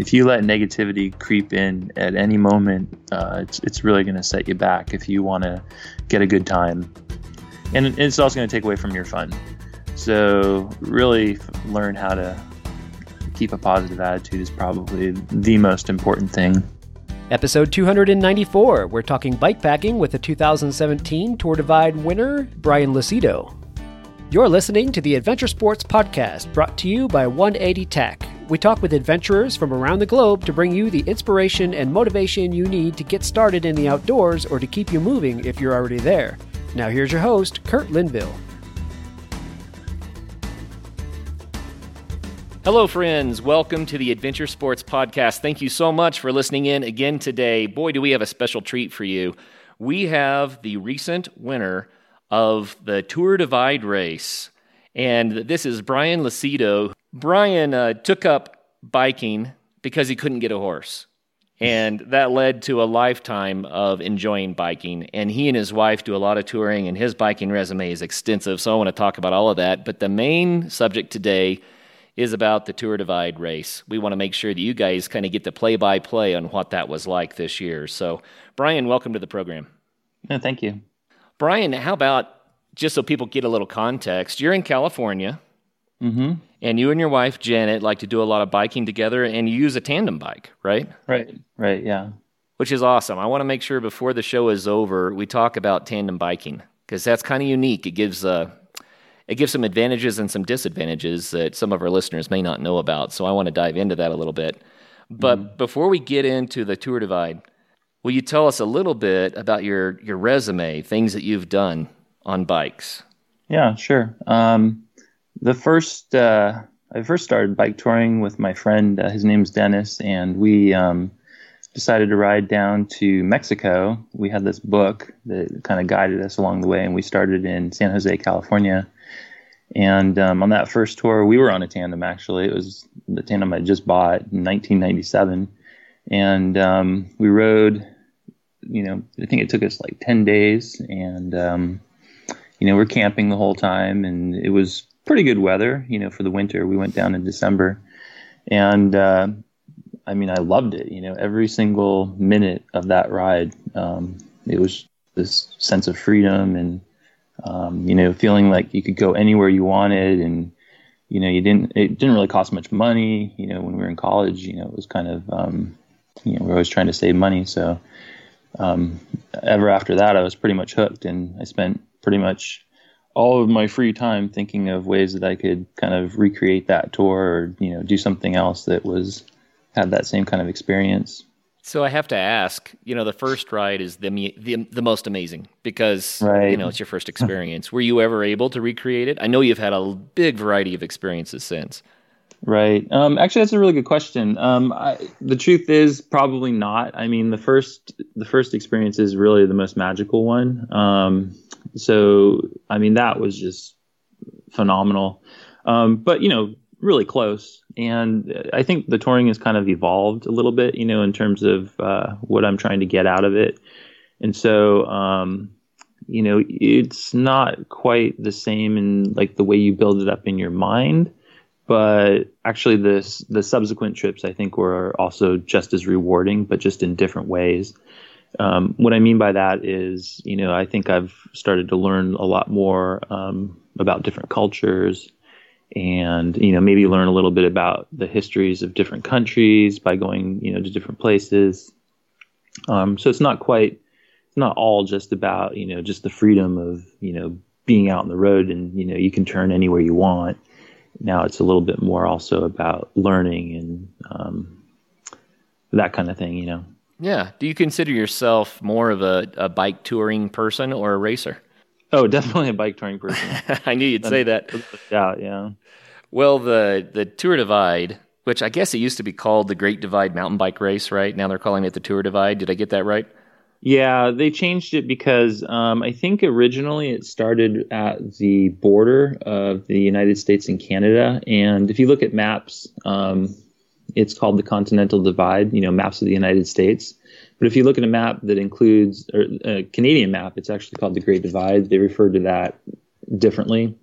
if you let negativity creep in at any moment, uh, it's, it's really going to set you back if you want to get a good time. And it's also going to take away from your fun. So, really learn how to keep a positive attitude is probably the most important thing. Episode 294, we're talking bike packing with the 2017 Tour Divide winner, Brian Lucido. You're listening to the Adventure Sports Podcast, brought to you by 180 Tech. We talk with adventurers from around the globe to bring you the inspiration and motivation you need to get started in the outdoors or to keep you moving if you're already there. Now, here's your host, Kurt Linville. Hello, friends. Welcome to the Adventure Sports Podcast. Thank you so much for listening in again today. Boy, do we have a special treat for you. We have the recent winner of the Tour Divide race, and this is Brian Lucido. Brian uh, took up biking because he couldn't get a horse. And that led to a lifetime of enjoying biking. And he and his wife do a lot of touring, and his biking resume is extensive. So I want to talk about all of that. But the main subject today is about the Tour Divide race. We want to make sure that you guys kind of get the play by play on what that was like this year. So, Brian, welcome to the program. No, thank you. Brian, how about just so people get a little context? You're in California. Mm-hmm. And you and your wife Janet like to do a lot of biking together, and you use a tandem bike, right? Right, right, yeah. Which is awesome. I want to make sure before the show is over, we talk about tandem biking because that's kind of unique. It gives uh, it gives some advantages and some disadvantages that some of our listeners may not know about. So I want to dive into that a little bit. But mm before we get into the Tour Divide, will you tell us a little bit about your your resume, things that you've done on bikes? Yeah, sure. Um, the first uh, I first started bike touring with my friend. Uh, his name's Dennis, and we um, decided to ride down to Mexico. We had this book that kind of guided us along the way, and we started in San Jose, California. And um, on that first tour, we were on a tandem. Actually, it was the tandem I just bought in 1997, and um, we rode. You know, I think it took us like 10 days, and um, you know, we're camping the whole time, and it was pretty good weather, you know, for the winter. We went down in December, and uh, I mean, I loved it. You know, every single minute of that ride, um, it was this sense of freedom and um, you know, feeling like you could go anywhere you wanted, and you know, you didn't. It didn't really cost much money. You know, when we were in college, you know, it was kind of, um, you know, we are always trying to save money. So, um, ever after that, I was pretty much hooked, and I spent pretty much all of my free time thinking of ways that I could kind of recreate that tour or you know do something else that was had that same kind of experience. So I have to ask, you know, the first ride is the the, the most amazing because right. you know it's your first experience. Were you ever able to recreate it? I know you've had a big variety of experiences since. Right. Um, actually, that's a really good question. Um, I, the truth is probably not. I mean, the first the first experience is really the most magical one. Um, so, I mean, that was just phenomenal. Um, but you know, really close. And I think the touring has kind of evolved a little bit, you know, in terms of uh, what I'm trying to get out of it. And so, um, you know, it's not quite the same in like the way you build it up in your mind but actually this the subsequent trips I think were also just as rewarding, but just in different ways. Um, what I mean by that is, you know, I think I've started to learn a lot more um, about different cultures, and you know, maybe learn a little bit about the histories of different countries by going, you know, to different places. Um, so it's not quite, it's not all just about, you know, just the freedom of, you know, being out on the road and you know you can turn anywhere you want now it's a little bit more also about learning and um, that kind of thing, you know. Yeah. Do you consider yourself more of a, a bike touring person or a racer? Oh, definitely a bike touring person. I knew you'd say that. Yeah, yeah. Well, the the Tour Divide, which I guess it used to be called the Great Divide Mountain Bike Race, right? Now they're calling it the Tour Divide. Did I get that right? Yeah, they changed it because um, I think originally it started at the border of the United States and Canada. And if you look at maps, um, it's called the Continental Divide, you know, maps of the United States. But if you look at a map that includes, or a Canadian map, it's actually called the Great Divide. They refer to that differently.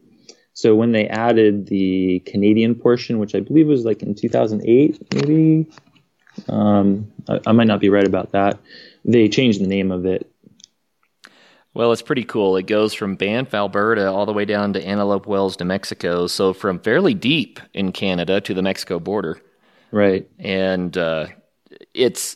So when they added the Canadian portion, which I believe was like in 2008, maybe Um, I, I, might not be right about that. They changed the name of it. Well, it's pretty cool. It goes from Banff, Alberta, all the way down to Antelope Wells, New Mexico. So from fairly deep in Canada to the Mexico border. Right. And uh, it's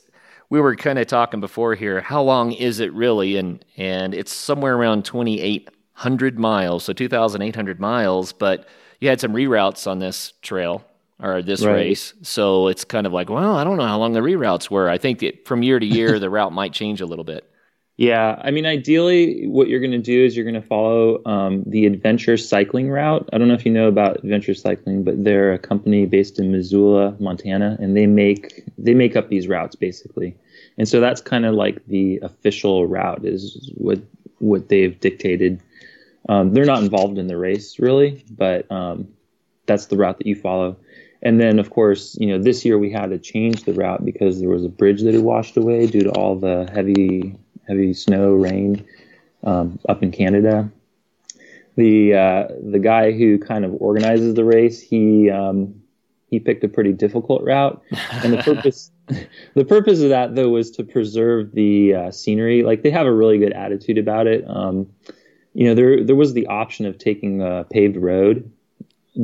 we were kind of talking before here. How long is it really? And and it's somewhere around twenty eight hundred miles, so two thousand eight hundred miles. But you had some reroutes on this trail or this right. race, so it's kind of like, well, I don't know how long the reroutes were. I think that from year to year, the route might change a little bit. Yeah, I mean, ideally, what you're going to do is you're going to follow um, the Adventure Cycling route. I don't know if you know about Adventure Cycling, but they're a company based in Missoula, Montana, and they make they make up these routes basically. And so that's kind of like the official route is what what they've dictated. Um, they're not involved in the race really, but um, that's the route that you follow. And then, of course, you know, this year we had to change the route because there was a bridge that had washed away due to all the heavy heavy snow, rain um, up in Canada. The uh, the guy who kind of organizes the race, he um, he picked a pretty difficult route, and the purpose the purpose of that though was to preserve the uh, scenery. Like they have a really good attitude about it. Um, you know, there there was the option of taking a paved road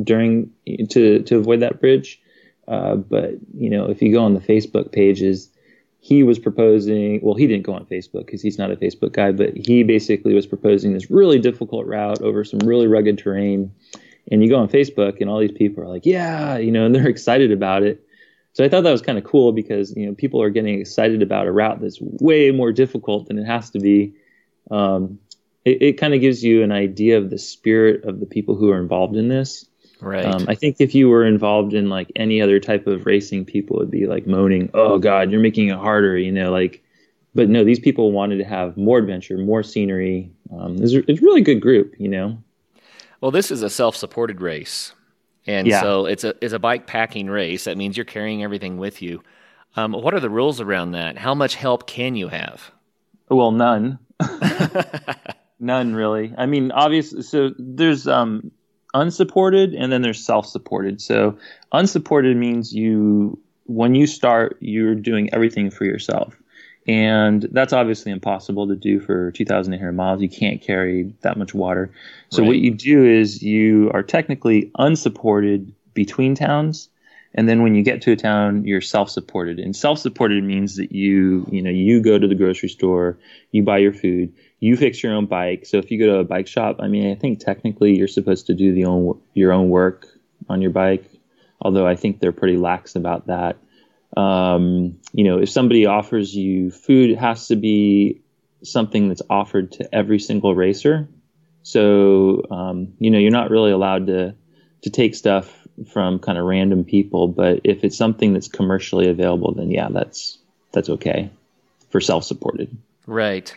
during to to avoid that bridge, uh, but you know, if you go on the Facebook pages, he was proposing, well, he didn't go on Facebook because he's not a Facebook guy, but he basically was proposing this really difficult route over some really rugged terrain. And you go on Facebook and all these people are like, yeah, you know, and they're excited about it. So I thought that was kind of cool because, you know, people are getting excited about a route that's way more difficult than it has to be. Um, it, it kind of gives you an idea of the spirit of the people who are involved in this. Right. Um, I think if you were involved in like any other type of racing, people would be like moaning, "Oh God, you're making it harder," you know, like. But no, these people wanted to have more adventure, more scenery. Um, it's, it's a really good group, you know. Well, this is a self-supported race, and yeah. so it's a it's a bike packing race. That means you're carrying everything with you. Um, what are the rules around that? How much help can you have? Well, none. none really. I mean, obviously, so there's um, unsupported and then there's self-supported. So unsupported means you when you start you're doing everything for yourself. And that's obviously impossible to do for 2,800 miles. You can't carry that much water. So right. what you do is you are technically unsupported between towns, and then when you get to a town, you're self-supported. And self-supported means that you, you know, you go to the grocery store, you buy your food, you fix your own bike. So if you go to a bike shop, I mean, I think technically you're supposed to do the own your own work on your bike. Although I think they're pretty lax about that. Um, you know, if somebody offers you food, it has to be something that's offered to every single racer. So um, you know, you're not really allowed to to take stuff from kind of random people. But if it's something that's commercially available, then yeah, that's that's okay for self-supported. Right.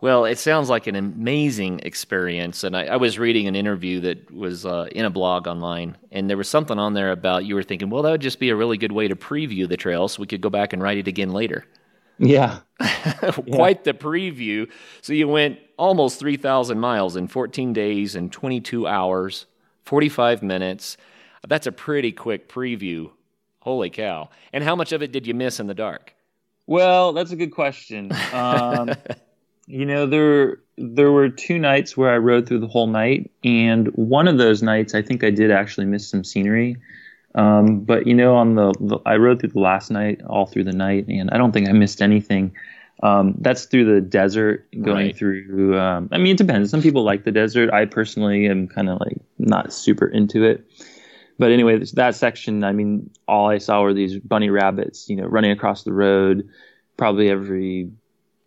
Well, it sounds like an amazing experience. And I, I was reading an interview that was uh, in a blog online, and there was something on there about you were thinking, well, that would just be a really good way to preview the trail so we could go back and write it again later. Yeah. Quite yeah. the preview. So you went almost 3,000 miles in 14 days and 22 hours, 45 minutes. That's a pretty quick preview. Holy cow. And how much of it did you miss in the dark? Well, that's a good question. Um, you know, there there were two nights where I rode through the whole night, and one of those nights I think I did actually miss some scenery. Um, but you know, on the, the, I rode through the last night, all through the night, and I don't think I missed anything. Um, that's through the desert, going right. through. Um, I mean, it depends. Some people like the desert. I personally am kind of like not super into it. But anyway, that section, I mean, all I saw were these bunny rabbits, you know, running across the road, probably every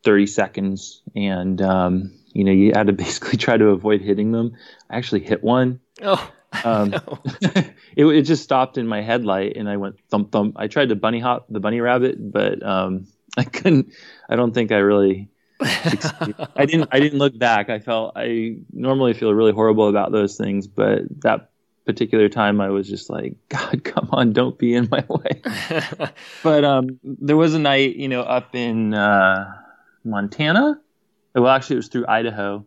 30 seconds, and um, you know you had to basically try to avoid hitting them. I actually hit one. Oh. Um, no. it, it just stopped in my headlight, and I went thump thump. I tried to bunny hop the bunny rabbit, but um, I couldn't. I don't think I really. I didn't. I didn't look back. I felt. I normally feel really horrible about those things, but that particular time I was just like, God, come on, don't be in my way. but um, there was a night, you know, up in uh, Montana. Well, actually, it was through Idaho.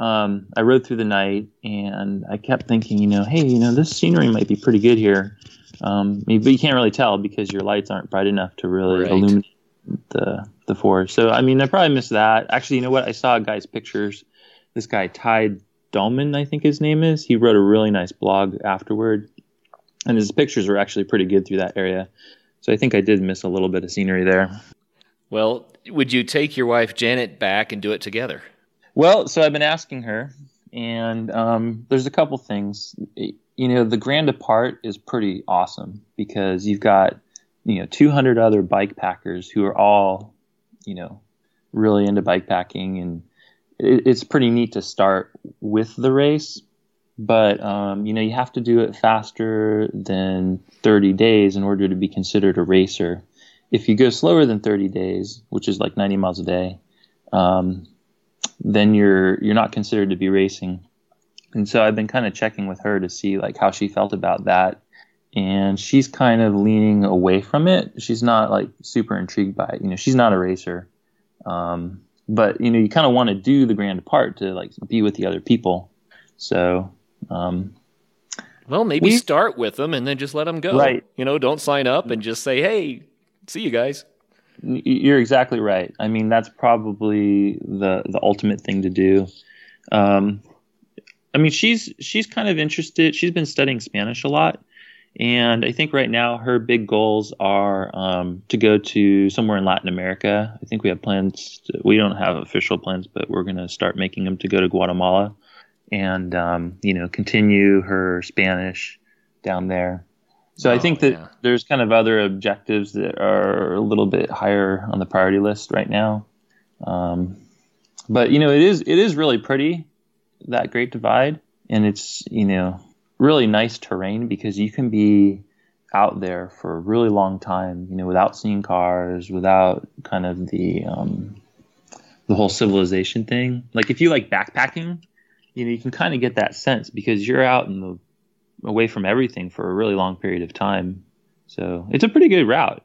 Um, I rode through the night and I kept thinking, you know, hey, you know, this scenery might be pretty good here. Um, but you can't really tell because your lights aren't bright enough to really right. illuminate the the forest. So I mean, I probably missed that. Actually, you know what? I saw a guy's pictures. This guy Ty Dolman, I think his name is. He wrote a really nice blog afterward, and his pictures were actually pretty good through that area. So I think I did miss a little bit of scenery there. Well, would you take your wife Janet back and do it together? Well, so I've been asking her, and um, there's a couple things. You know, the Grand Depart is pretty awesome because you've got you know 200 other bike packers who are all you know really into bike packing, and it, it's pretty neat to start with the race. But um, you know, you have to do it faster than 30 days in order to be considered a racer if you go slower than 30 days, which is like 90 miles a day, um, then you're you're not considered to be racing. And so I've been kind of checking with her to see like how she felt about that, and she's kind of leaning away from it. She's not like super intrigued by it. You know, she's not a racer, um, but you know, you kind of want to do the grand depart to like be with the other people. So. Um, well, maybe we, start with them and then just let them go. Right. You know, don't sign up and just say, "Hey, see you guys. You're exactly right. I mean, that's probably the the ultimate thing to do. Um, I mean, she's she's kind of interested. She's been studying Spanish a lot, and I think right now her big goals are um, to go to somewhere in Latin America. I think we have plans. To, we don't have official plans, but we're going to start making them to go to Guatemala, and um, you know, continue her Spanish down there. So oh, I think that yeah. there's kind of other objectives that are a little bit higher on the priority list right now. Um, but you know, it is it is really pretty that Great Divide, and it's you know really nice terrain because you can be out there for a really long time, you know, without seeing cars, without kind of the um, the whole civilization thing. Like if you like backpacking, you know, you can kind of get that sense because you're out in the away from everything for a really long period of time. So it's a pretty good route.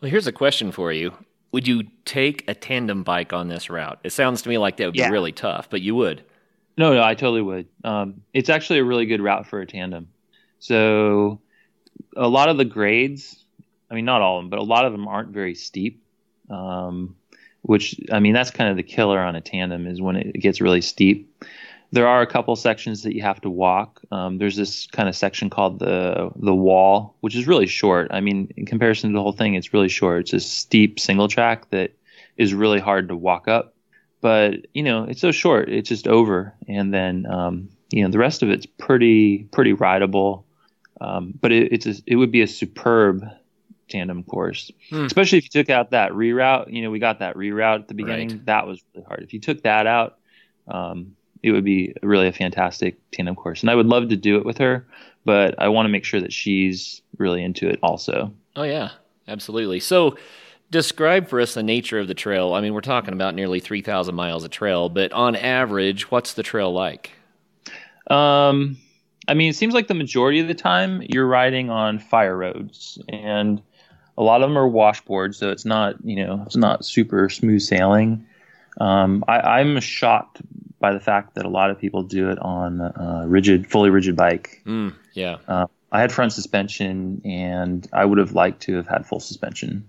Well, here's a question for you. Would you take a tandem bike on this route? It sounds to me like that would yeah. be really tough, but you would. No, no, I totally would. Um, it's actually a really good route for a tandem. So a lot of the grades, I mean, not all of them, but a lot of them aren't very steep. Um, which I mean, that's kind of the killer on a tandem is when it gets really steep there are a couple sections that you have to walk. Um, there's this kind of section called the the wall, which is really short. I mean, in comparison to the whole thing, it's really short. It's a steep single track that is really hard to walk up. But you know, it's so short. It's just over, and then um, you know the rest of it's pretty pretty rideable. Um, but it, it's a, it would be a superb tandem course, hmm. especially if you took out that reroute. You know, we got that reroute at the beginning. Right. That was really hard. If you took that out, um, it would be really a fantastic tandem course. And I would love to do it with her, but I want to make sure that she's really into it also. Oh, yeah, absolutely. So, describe for us the nature of the trail. I mean, we're talking about nearly 3,000 miles of trail, but on average, what's the trail like? Um, I mean, it seems like the majority of the time you're riding on fire roads, and a lot of them are washboards, so it's not, you know, it's not super smooth sailing. Um, I, I'm shocked by the fact that a lot of people do it on uh, rigid, fully rigid bike. Mm, yeah. Uh, I had front suspension, and I would have liked to have had full suspension.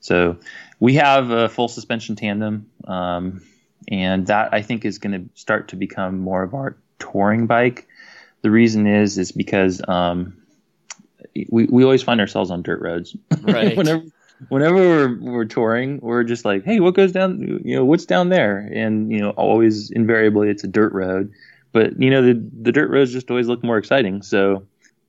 So we have a full suspension tandem, um, and that I think is going to start to become more of our touring bike. The reason is is because um, we we always find ourselves on dirt roads. Right. whenever whenever we're, we're touring, we're just like, hey, what goes down? You know, what's down there? And you know, always invariably it's a dirt road, but you know, the the dirt roads just always look more exciting. So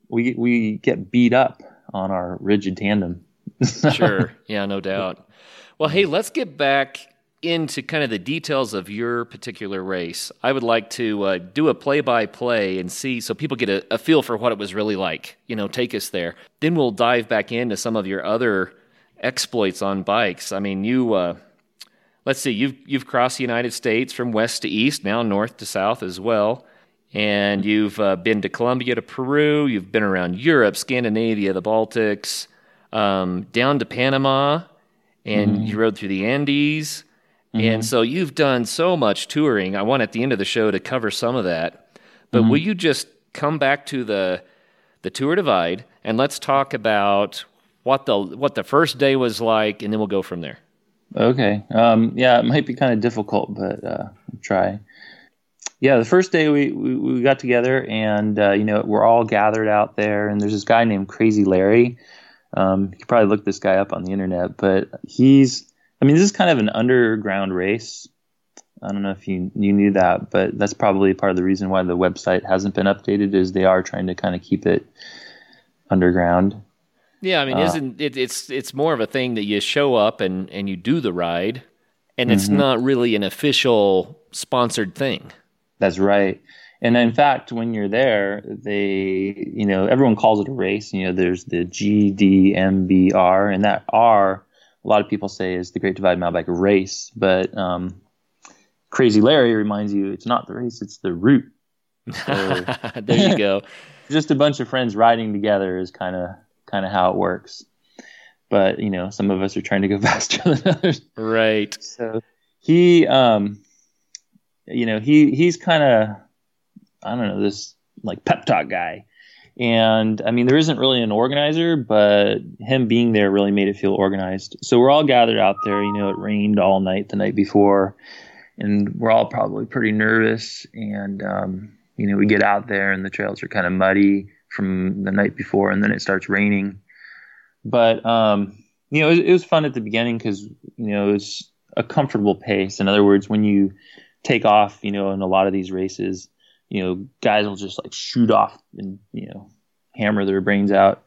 we we get beat up on our rigid tandem. sure, yeah, no doubt. Well, hey, let's get back into kind of the details of your particular race. I would like to uh, do a play by play and see so people get a, a, feel for what it was really like. You know, take us there. Then we'll dive back into some of your other exploits on bikes. I mean, you uh, let's see, you've you've crossed the United States from west to east, now north to south as well, and you've uh, been to Colombia to Peru. You've been around Europe, Scandinavia, the Baltics, um, down to Panama, and mm-hmm. you rode through the Andes. Mm-hmm. And so you've done so much touring. I want at the end of the show to cover some of that. But mm-hmm. will you just come back to the the the Tour Divide, and let's talk about what the what the first day was like, and then we'll go from there. Okay. Um, yeah, it might be kind of difficult, but uh, I'll try. Yeah, the first day we, we, we got together, and uh, you know we're all gathered out there, and there's this guy named Crazy Larry. Um, you probably look this guy up on the internet, but he's I mean this is kind of an underground race. I don't know if you you knew that, but that's probably part of the reason why the website hasn't been updated is they are trying to kind of keep it underground. Yeah, I mean, uh, isn't it, it's it's more of a thing that you show up and and you do the ride, and it's mm-hmm. not really an official sponsored thing. That's right. And in fact, when you're there, they, you know, everyone calls it a race. You know, there's the GDMBR, and that R, a lot of people say is the Great Divide Mountain Bike Race. But um, Crazy Larry reminds you it's not the race, it's the route. So, there you go. just a bunch of friends riding together is kind of kind of how it works. But you know, some of us are trying to go faster than others. Right. So he, um, you know, he he's kind of I don't know this like pep talk guy. And I mean, there isn't really an organizer, but him being there really made it feel organized. So we're all gathered out there. You know, it rained all night the night before, and we're all probably pretty nervous. And um, you know, we get out there and the trails are kind of muddy from the night before, and then it starts raining. But um, you know, it, it was fun at the beginning because you know it was a comfortable pace. In other words, when you take off, you know, in a lot of these races, you know, guys will just like shoot off and you know hammer their brains out.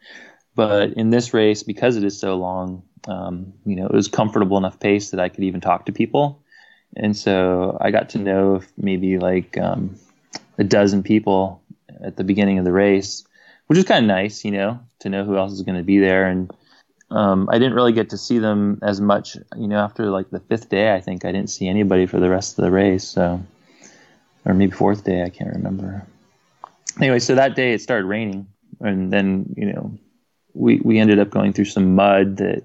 But in this race, because it is so long, um, you know, it was comfortable enough pace that I could even talk to people. And so I got to know maybe like um, a dozen people at the beginning of the race, which is kind of nice, you know, to know who else is going to be there. And um, I didn't really get to see them as much, you know, after like the fifth day, I think I didn't see anybody for the rest of the race. So, or maybe fourth day, I can't remember. Anyway, so that day it started raining, and then you know, we we ended up going through some mud that,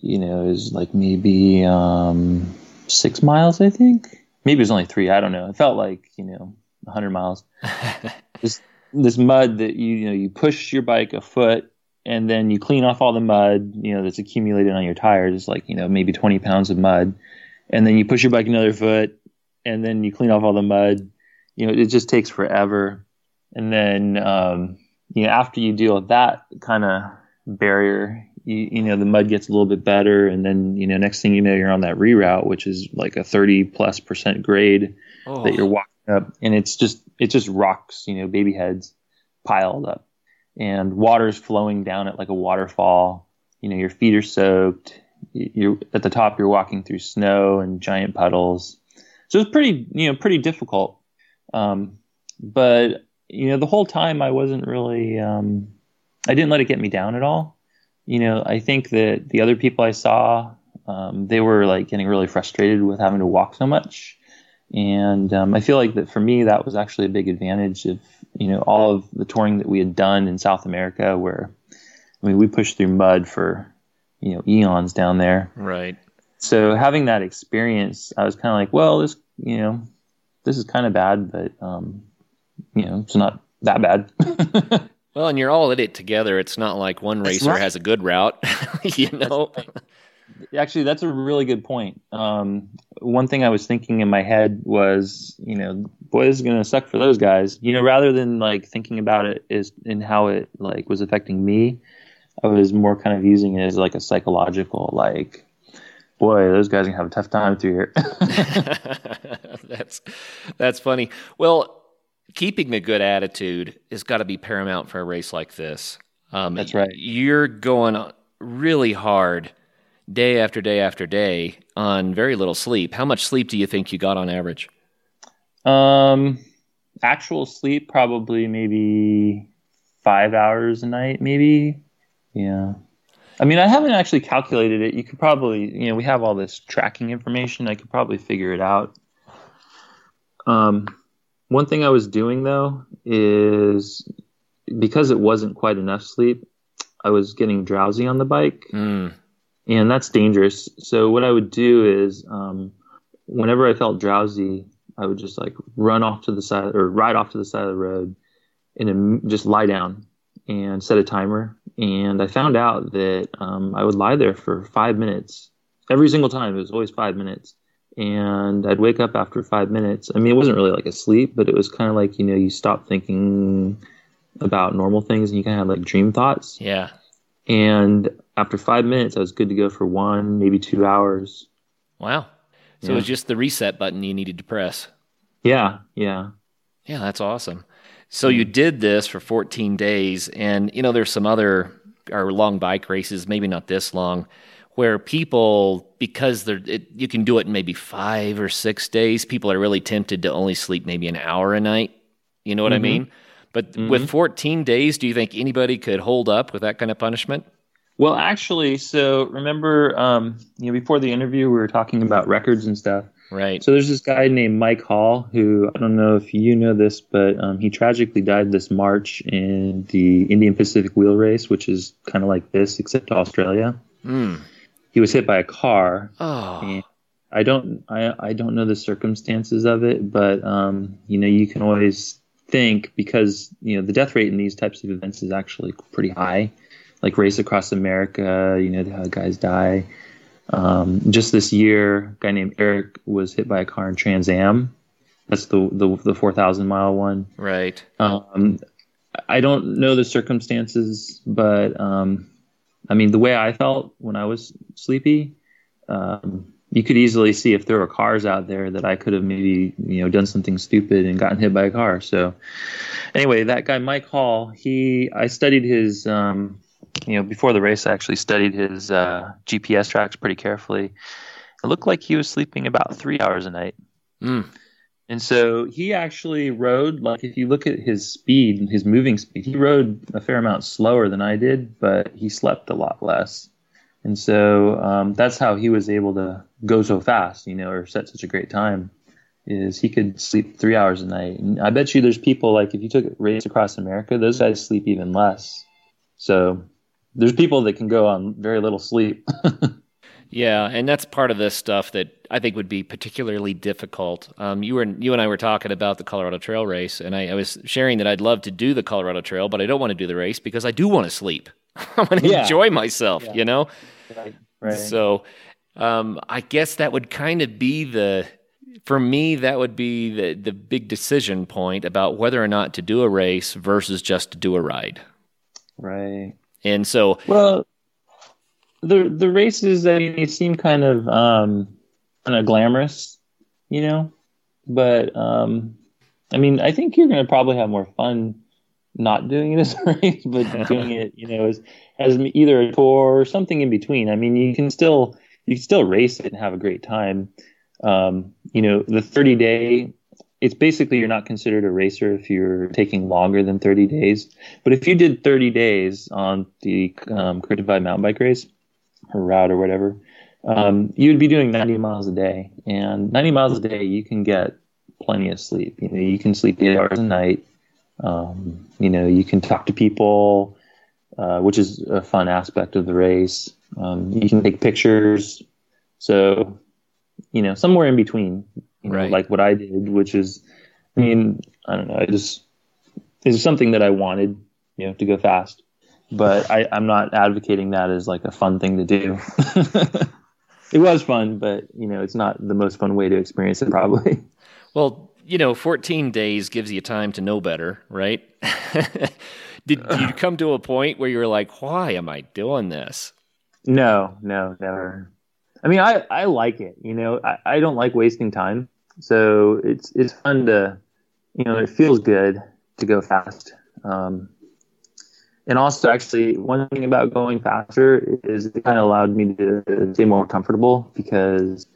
you know, is like maybe um, six miles, I think. Maybe it was only three. I don't know. It felt like you know 100 miles. this this mud that you you know you push your bike a foot and then you clean off all the mud you know that's accumulated on your tires. It's like you know maybe 20 pounds of mud, and then you push your bike another foot, and then you clean off all the mud. You know it just takes forever, and then um, you know after you deal with that kind of barrier you, you, know the mud gets a little bit better and then you know next thing you know you're on that reroute which is like a 30 plus percent grade oh. that you're walking up, and it's just it's just rocks, you know, baby heads piled up, and water's flowing down it like a waterfall. You know, your feet are soaked. You're at the top. You're walking through snow and giant puddles. So it's pretty, you know, pretty difficult. Um, but you know, the whole time I wasn't really, um, I didn't let it get me down at all. You know, I think that the other people I saw, um, they were like getting really frustrated with having to walk so much. And um, I feel like that for me, that was actually a big advantage of, you know, all of the touring that we had done in South America, where, I mean, we pushed through mud for, you know, eons down there. Right. So having that experience, I was kind of like, well, this, you know, this is kind of bad, but, um, you know, it's not that bad. well, and you're all in it together. It's not like one racer right. has a good route, you know. Actually, that's a really good point. Um, one thing I was thinking in my head was, you know, boy, this is gonna suck for those guys. You know, rather than like thinking about it is in how it like was affecting me, I was more kind of using it as like a psychological like, boy, those guys are gonna have a tough time through here. that's that's funny. Well, keeping a good attitude has got to be paramount for a race like this. Um, that's right. You're going really hard day after day after day on very little sleep. How much sleep do you think you got on average? Um, actual sleep probably maybe five hours a night, maybe. Yeah. I mean, I haven't actually calculated it. You could probably, you know, we have all this tracking information. I could probably figure it out. Um, one thing I was doing though is because it wasn't quite enough sleep, I was getting drowsy on the bike. Mm and that's dangerous. So what I would do is, um, whenever I felt drowsy, I would just like run off to the side or ride off to the side of the road and just lie down and set a timer. And I found out that um, I would lie there for five minutes every single time. It was always five minutes. And I'd wake up after five minutes. I mean, it wasn't really like a sleep, but it was kind of like, you know, you stop thinking about normal things and you kind of have like dream thoughts. Yeah. And after five minutes, I was good to go for one, maybe two hours. Wow. So yeah. it was just the reset button you needed to press. Yeah. Yeah. Yeah. That's awesome. So you did this for 14 days, and you know there's some other or long bike races, maybe not this long, where people because they're it, you can do it in maybe five or six days. People are really tempted to only sleep maybe an hour a night. You know what mm-hmm. I mean? But mm-hmm. with 14 days, do you think anybody could hold up with that kind of punishment? Well, actually, so remember, um, you know, before the interview, we were talking about records and stuff. Right. So there's this guy named Mike Hall who I don't know if you know this, but um, he tragically died this March in the Indian Pacific Wheel Race, which is kind of like this except Australia. Mm. He was hit by a car. Oh. I don't I, I don't know the circumstances of it, but um, you know you can always think because you know the death rate in these types of events is actually pretty high. Like race across America, you know how guys die. Um, just this year, a guy named Eric was hit by a car in Trans Am. That's the the, the four thousand mile one. Right. Um, I don't know the circumstances, but um, I mean the way I felt when I was sleepy, um, you could easily see if there were cars out there that I could have maybe you know done something stupid and gotten hit by a car. So anyway, that guy Mike Hall, he I studied his um, you know, before the race, I actually studied his uh, GPS tracks pretty carefully. It looked like he was sleeping about three hours a night. Mm. And so he actually rode, like, if you look at his speed, his moving speed, he rode a fair amount slower than I did, but he slept a lot less. And so um, that's how he was able to go so fast, you know, or set such a great time. Is he could sleep three hours a night. And I bet you there's people like if you took a race across America, those guys sleep even less. So there's people that can go on very little sleep. yeah, and that's part of this stuff that I think would be particularly difficult. Um, you were you and I were talking about the Colorado Trail race, and I, I, was sharing that I'd love to do the Colorado Trail, but I don't want to do the race because I do want to sleep. I want to yeah. enjoy myself, yeah. you know. Right. Right. So, um, I guess that would kind of be the for me that would be the the big decision point about whether or not to do a race versus just to do a ride. Right. And so, well, the the races, I mean, they seem kind of um, kind of glamorous, you know, but um, I mean, I think you're going to probably have more fun not doing it as a race, but doing it, you know, as as either a tour or something in between. I mean, you can still you can still race it and have a great time. Um, you know, the 30 day it's basically you're not considered a racer if you're taking longer than 30 days. But if you did 30 days on the um, Divide mountain bike race or route or whatever, um, you would be doing 90 miles a day. And 90 miles a day, you can get plenty of sleep. You know, you can sleep eight hours a night. Um, you know, you can talk to people, uh, which is a fun aspect of the race. Um, you can take pictures. So, you know, somewhere in between you know, right. like what I did, which is, I mean, I don't know, it just is something that I wanted, you know, to go fast. But I, I'm not advocating that as like a fun thing to do. it was fun, but you know, it's not the most fun way to experience it, probably. Well, you know, 14 days gives you time to know better, right? did, did you come to a point where you were like, why am I doing this? No, no, never. I mean, I, I like it. You know, I, I don't like wasting time. So it's it's fun to, you know, it feels good to go fast. Um, and also, actually, one thing about going faster is it kind of allowed me to stay more comfortable because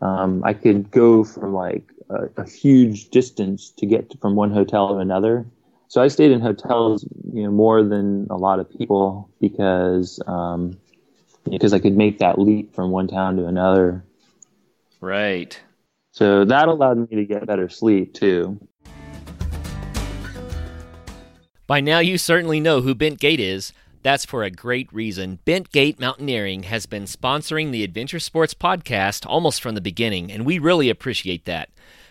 um, I could go from like a, a, huge distance to get from one hotel to another. So I stayed in hotels, you know, more than a lot of people because um, because I could make that leap from one town to another. Right. So that allowed me to get better sleep too. By now, you certainly know who Bent Gate is. That's for a great reason. Bent Gate Mountaineering has been sponsoring the Adventure Sports podcast almost from the beginning, and we really appreciate that.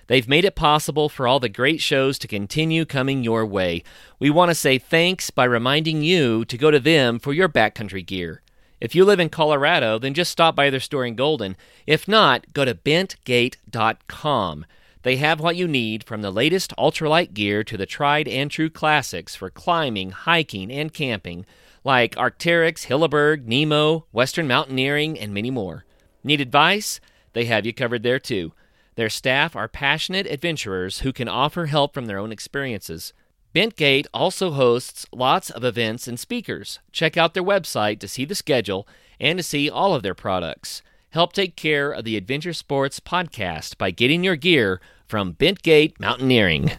They've made it possible for all the great shows to continue coming your way. We want to say thanks by reminding you to go to them for your backcountry gear. If you live in Colorado, then just stop by their store in Golden. If not, go to bentgate.com. They have what you need from the latest ultralight gear to the tried and true classics for climbing, hiking, and camping, like Arc'teryx, Hilleberg, Nemo, Western Mountaineering, and many more. Need advice? They have you covered there too. Their staff are passionate adventurers who can offer help from their own experiences. Bentgate also hosts lots of events and speakers. Check out their website to see the schedule and to see all of their products. Help take care of the Adventure Sports podcast by getting your gear from Bentgate Mountaineering.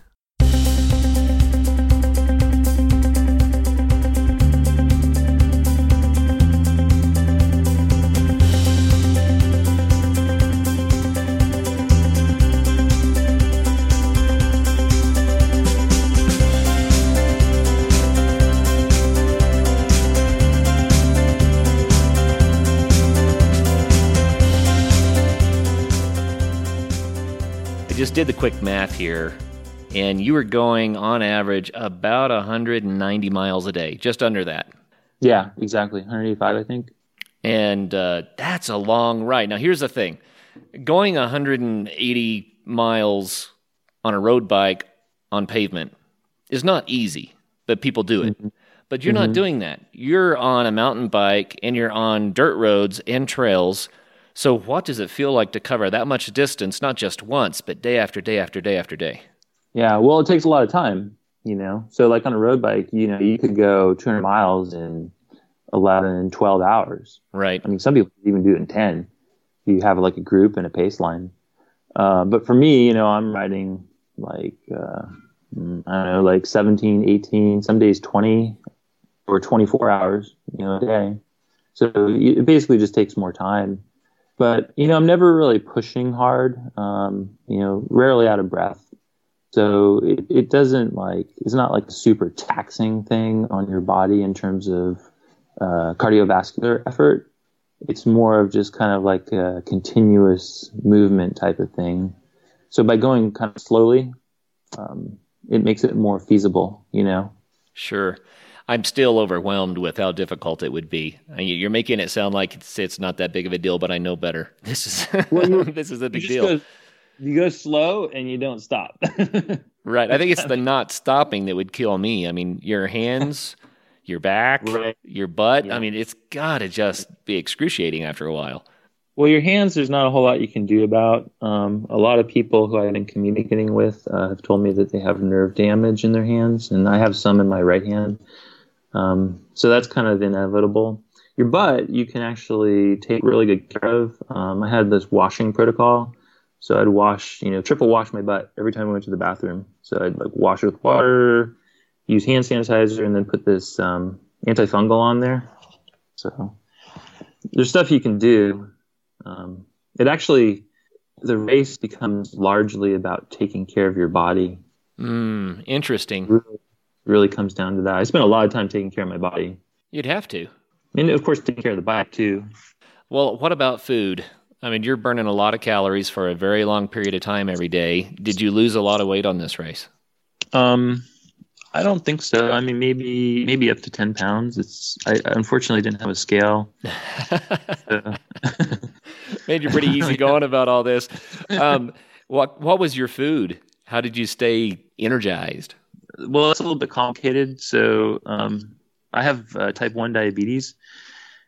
Just did the quick math here, and you were going on average about 190 miles a day, just under that. Yeah, exactly. 185, I think. And uh, that's a long ride. Now, here's the thing going 180 miles on a road bike on pavement is not easy, but people do it. Mm-hmm. But you're mm-hmm. not doing that. You're on a mountain bike and you're on dirt roads and trails so, what does it feel like to cover that much distance, not just once, but day after day after day after day? Yeah, well, it takes a lot of time, you know. So, like on a road bike, you know, you could go 200 miles in 11, 12 hours. Right. I mean, some people even do it in 10. You have like a group and a pace line. Uh, but for me, you know, I'm riding like, uh, I don't know, like 17, 18, some days 20 or 24 hours, you know, a day. So it basically just takes more time but you know, I'm never really pushing hard. Um, you know, rarely out of breath. So it, it doesn't like it's not like a super taxing thing on your body in terms of uh, cardiovascular effort. It's more of just kind of like a continuous movement type of thing. So by going kind of slowly, um, it makes it more feasible. You know. Sure. I'm still overwhelmed with how difficult it would be. You're making it sound like it's, it's not that big of a deal, but I know better. This is well, this is a big deal. Go, you go slow and you don't stop. right. I think it's the not stopping that would kill me. I mean, your hands, your back, right. your butt. Yeah. I mean, it's got to just be excruciating after a while. Well, your hands, there's not a whole lot you can do about. Um, a lot of people who I've been communicating with uh, have told me that they have nerve damage in their hands, and I have some in my right hand. Um, so that's kind of inevitable. Your butt, you can actually take really good care of. Um, I had this washing protocol. So I'd wash, you know, triple wash my butt every time I went to the bathroom. So I'd like wash it with water, use hand sanitizer, and then put this um, antifungal on there. So there's stuff you can do. Um, it actually, the race becomes largely about taking care of your body. Mm, interesting. Really, really comes down to that. I spend a lot of time taking care of my body. You'd have to. And of course, taking care of the bike too. Well, what about food? I mean, you're burning a lot of calories for a very long period of time every day. Did you lose a lot of weight on this race? Um, I don't think so. I mean, maybe maybe up to ten pounds. It's I unfortunately didn't have a scale. Made you pretty easy going about all this. Um, what what was your food? How did you stay energized? Well, it's a little bit complicated. So um, I have uh, type one diabetes,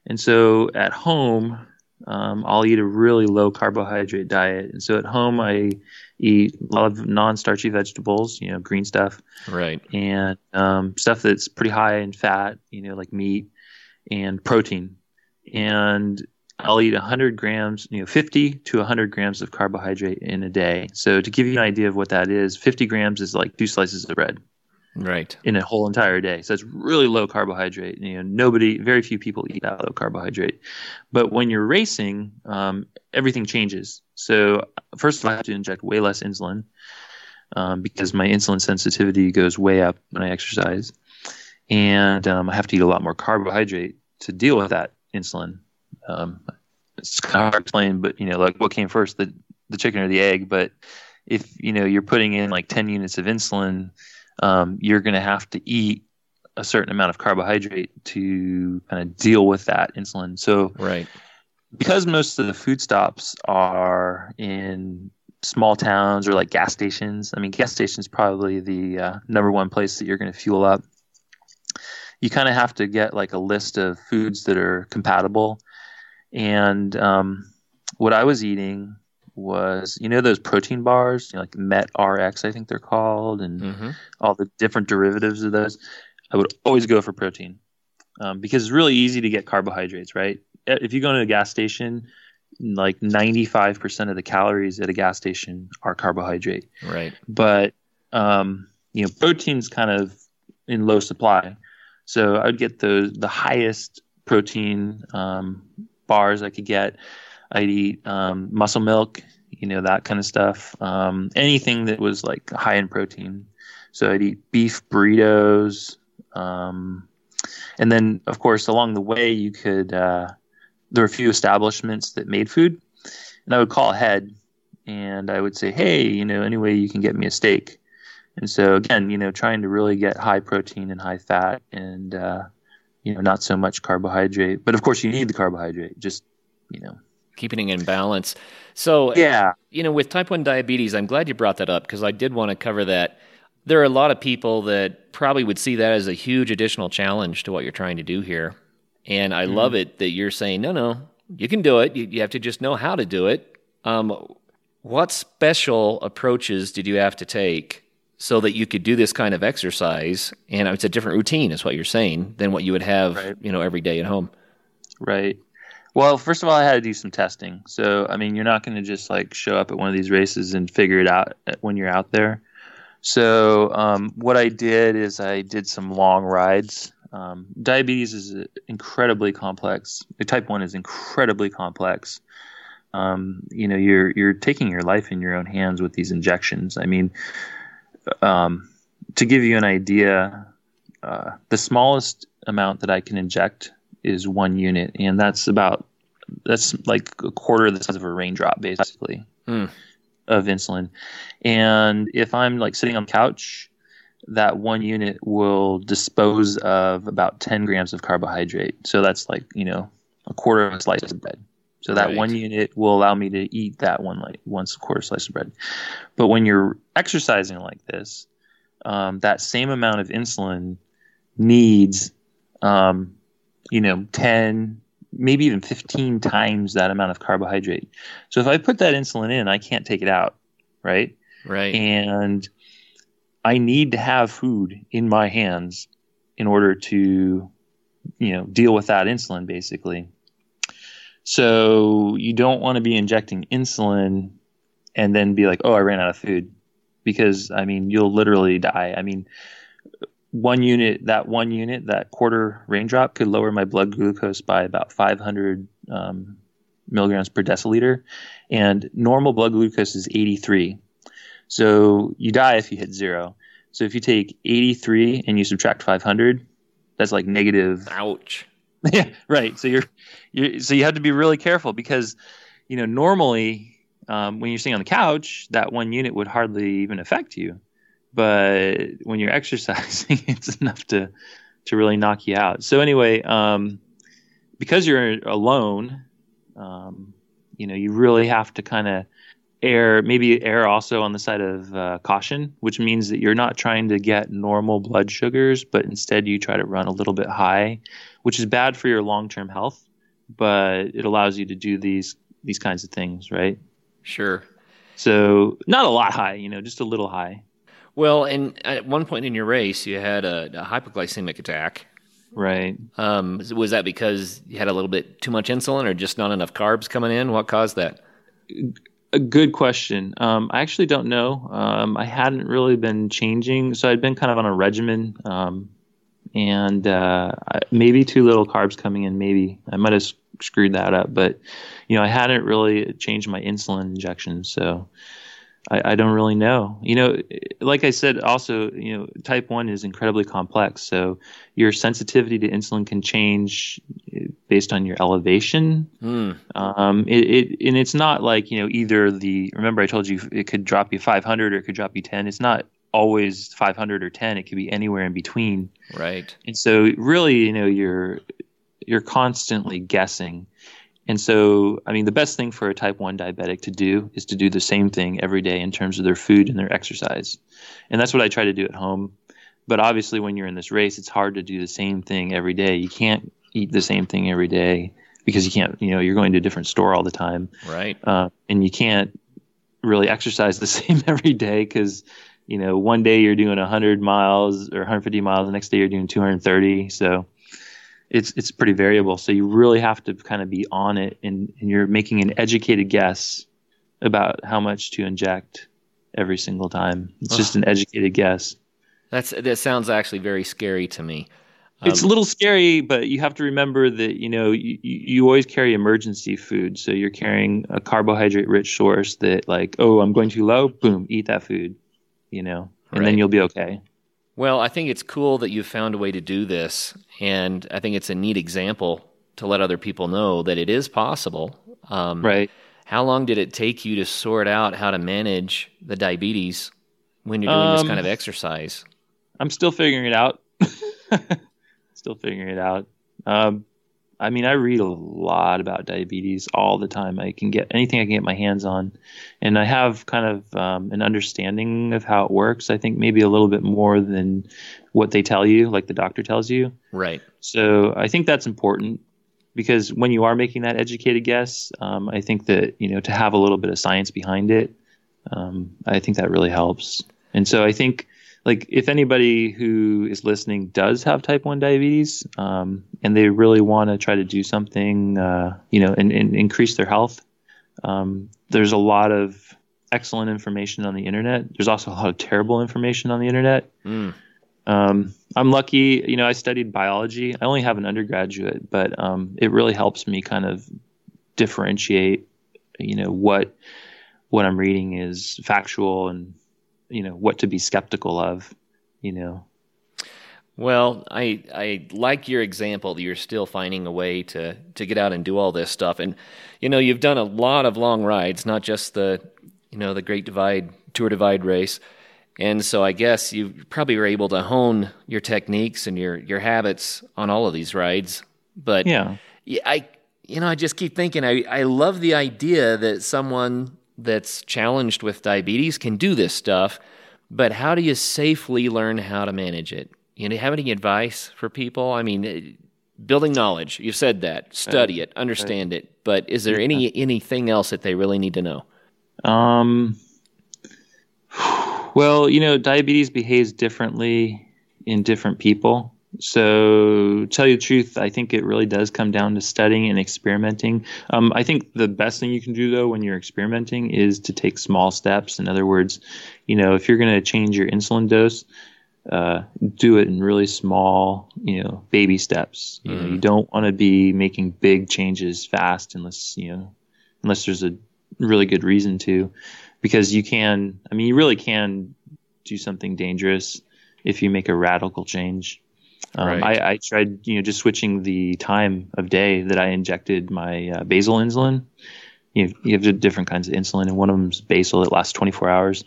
and so at home um, I'll eat a really low carbohydrate diet. And so at home I eat a lot of non-starchy vegetables, you know, green stuff, right, and um, stuff that's pretty high in fat, you know, like meat and protein, and I'll eat 100 grams, you know, 50 to 100 grams of carbohydrate in a day. So to give you an idea of what that is, 50 grams is like two slices of bread right. in a whole entire day. So it's really low carbohydrate. You know nobody very few people eat that low carbohydrate. But when you're racing um, everything changes. So first of all i have to inject way less insulin um, because my insulin sensitivity goes way up when i exercise. And um, i have to eat a lot more carbohydrate to deal with that insulin. Um, it's kind of hard to explain but you know like what came first the the chicken or the egg? But if you know you're putting in like 10 units of insulin, um, you're going to have to eat a certain amount of carbohydrate to kind of deal with that insulin. So, right. because most of the food stops are in small towns or like gas stations, I mean, gas stations probably the uh, number one place that you're going to fuel up. You kind of have to get like a list of foods that are compatible. And um, what I was eating was you know those protein bars you know, like MET-Rx i think they're called and mm-hmm. all the different derivatives of those. I would always go for protein um, because it's really easy to get carbohydrates right? If you go to a gas station like 95% of the calories at a gas station are carbohydrate. Right. But um, you know protein's kind of in low supply. So i would get the the highest protein um, bars i could get I'd eat um, muscle milk, you know, that kind of stuff. Um, anything that was like high in protein. So I'd eat beef burritos. Um, and then, of course, along the way, you could, uh, there were a few establishments that made food. And I would call ahead and I would say, hey, you know, any way you can get me a steak. And so, again, you know, trying to really get high protein and high fat and, uh, you know, not so much carbohydrate. But of course, you need the carbohydrate, just, you know, keeping in balance. So, yeah, you know, with type 1 diabetes, I'm glad you brought that up because I did want to cover that. There are a lot of people that probably would see that as a huge additional challenge to what you're trying to do here. And I mm love it that you're saying, no, no, you can do it. You, you have to just know how to do it. Um, what special approaches did you have to take so that you could do this kind of exercise? And it's a different routine, is what you're saying, than what you would have, right. you know, every day at home. Right. Well, first of all, I had to do some testing. So, I mean, you're not going to just like show up at one of these races and figure it out when you're out there. So, um, what I did is I did some long rides. Um, diabetes is incredibly complex. Type one is incredibly complex. Um, you know, you're you're taking your life in your own hands with these injections. I mean, um, to give you an idea, uh, the smallest amount that I can inject is one unit, and that's about that's like a quarter of the size of a raindrop, basically, mm. of insulin. And if I'm like sitting on the couch, that one unit will dispose of about 10 grams of carbohydrate. So that's like you know a quarter of a slice of bread. So that right. one unit will allow me to eat that one like once a quarter slice of bread. But when you're exercising like this, um, that same amount of insulin needs um, you know, 10, maybe even 15 times that amount of carbohydrate. So if I put that insulin in, I can't take it out, right? Right. And I need to have food in my hands in order to, you know, deal with that insulin basically. So you don't want to be injecting insulin and then be like, "Oh, I ran out of food." Because I mean, you'll literally die. I mean, one unit, that one unit, that quarter raindrop could lower my blood glucose by about 500 um, milligrams per deciliter. And normal blood glucose is 83. So you die if you hit zero. So if you take 83 and you subtract 500, that's like negative. Ouch. yeah, right. So you're, you're, so you have to be really careful because, you know, normally um, when you're sitting on the couch, that one unit would hardly even affect you but when you're exercising, it's enough to to really knock you out. So anyway, um, because you're alone, um, you know, you really have to kind of err, maybe err also on the side of uh, caution, which means that you're not trying to get normal blood sugars, but instead you try to run a little bit high, which is bad for your long term health, but it allows you to do these these kinds of things, right? Sure. So not a lot high, you know, just a little high. Well, and at one point in your race, you had a, a hypoglycemic attack. Right. Um, was that because you had a little bit too much insulin or just not enough carbs coming in? What caused that? A good question. Um, I actually don't know. Um, I hadn't really been changing, so I'd been kind of on a regimen, um, and uh, maybe too little carbs coming in. Maybe I might have screwed that up, but you know, I hadn't really changed my insulin injection, so I, I, don't really know. You know, like I said, also, you know, type 1 is incredibly complex. So your sensitivity to insulin can change based on your elevation. Mm. Um, it, it, and it's not like, you know, either the, remember I told you it could drop you 500 or it could drop you 10. It's not always 500 or 10. It could be anywhere in between. Right. And so really, you know, you're, you're constantly guessing. And so, I mean, the best thing for a type 1 diabetic to do is to do the same thing every day in terms of their food and their exercise. And that's what I try to do at home. But obviously, when you're in this race, it's hard to do the same thing every day. You can't eat the same thing every day because you can't, you know, you're going to a different store all the time. Right. Uh, and you can't really exercise the same every day because, you know, one day you're doing 100 miles or 150 miles, the next day you're doing 230. So, it's it's pretty variable. So you really have to kind of be on it, and, and you're making an educated guess about how much to inject every single time. It's just an educated guess. That's that sounds actually very scary to me. Um, it's a little scary, but you have to remember that you know you, you always carry emergency food. So you're carrying a carbohydrate rich source that like, oh, I'm going too low, boom, eat that food, you know, and right. then you'll be okay. Well, I think it's cool that you've found a way to do this, and I think it's a neat example to let other people know that it is possible. Um, right. How long did it take you to sort out how to manage the diabetes when you're doing um, this kind of exercise? I'm still figuring it out. still figuring it out. Um, I mean, I read a lot about diabetes all the time. I can get anything I can get my hands on, and I have kind of um, an understanding of how it works. I think maybe a little bit more than what they tell you, like the doctor tells you. Right. So I think that's important because when you are making that educated guess, um, I think that you know to have a little bit of science behind it, um, I think that really helps. And so I think like if anybody who is listening does have type 1 diabetes um, and they really want to try to do something uh, you know and, and, increase their health um, there's a lot of excellent information on the internet. There's also a lot of terrible information on the internet. Mm. um, i'm lucky you know i studied biology. I only have an undergraduate but um, it really helps me kind of differentiate you know what what i'm reading is factual and you know what to be skeptical of you know? Well i i like your example that you're still finding a way to to get out and do all this stuff. And you know you've done a lot of long rides not just the you know the great divide tour divide race. And so i guess you probably were able to hone your techniques and your your habits on all of these rides. But yeah. i you know i just keep thinking i i love the idea that someone that's challenged with diabetes can do this stuff, but how do you safely learn how to manage it? You know, have any advice for people? I mean, eh, building knowledge. You've said that. Study it, understand it. But is there any anything else that they really need to know? Um. Well, you know, diabetes behaves differently in different people. So, tell you the truth, I think it really does come down to studying and experimenting. Um, I think the best thing you can do, though, when you're experimenting is to take small steps. In other words, you know, if you're going to change your insulin dose, uh, do it in really small, you know, baby steps. You, mm. know, you mm. don't want to be making big changes fast unless, you know, unless there's a really good reason to, because you can, I mean, you really can do something dangerous if you make a radical change. Um, right. I, I, tried, you know, just switching the time of day that I injected my uh, basal insulin. You, know, you have different kinds of insulin, and one of them's basal. It lasts 24 hours.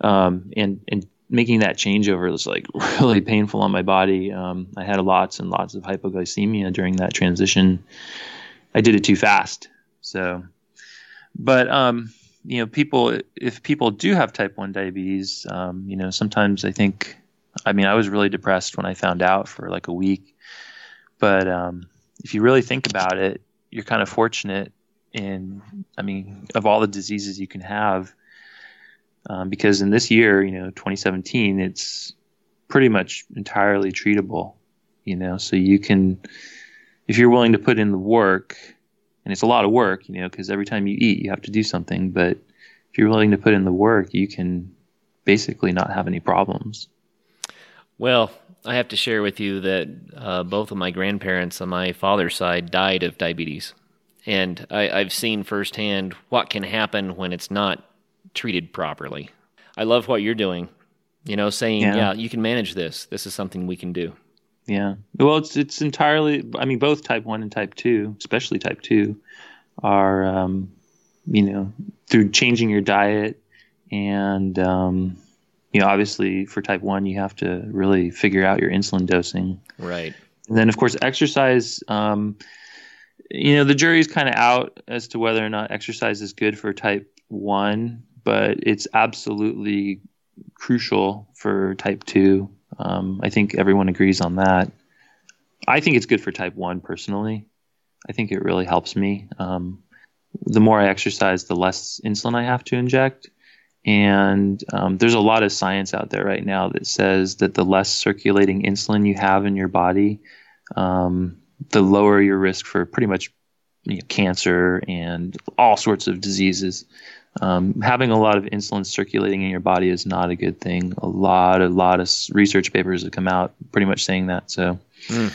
Um, and and making that changeover was like really painful on my body. Um, I had lots and lots of hypoglycemia during that transition. I did it too fast. So, but um, you know, people if people do have type one diabetes, um, you know, sometimes I think I mean, I was really depressed when I found out for like a week. But um, if you really think about it, you're kind of fortunate in, I mean, of all the diseases you can have, um, because in this year, you know, 2017, it's pretty much entirely treatable, you know, so you can, if you're willing to put in the work, and it's a lot of work, you know, because every time you eat, you have to do something, but if you're willing to put in the work, you can basically not have any problems. Well, I have to share with you that uh, both of my grandparents on my father's side died of diabetes. And I, have seen firsthand what can happen when it's not treated properly. I love what you're doing. You know, saying, yeah. yeah, you can manage this. This is something we can do. Yeah. Well, it's it's entirely. I mean, both type one and type two, especially type two, are um, you know through changing your diet and um, you know obviously for type one you have to really figure out your insulin dosing. Right. And then of course exercise. Um, you know the jury's kind of out as to whether or not exercise is good for type one, but it's absolutely crucial for type two. Um, I think everyone agrees on that. I think it's good for type one personally. I think it really helps me. Um, the more I exercise, the less insulin I have to inject. And um, there's a lot of science out there right now that says that the less circulating insulin you have in your body, um, the lower your risk for pretty much you know, cancer and all sorts of diseases. Um, having a lot of insulin circulating in your body is not a good thing. A lot, a lot of research papers have come out pretty much saying that. So, mm.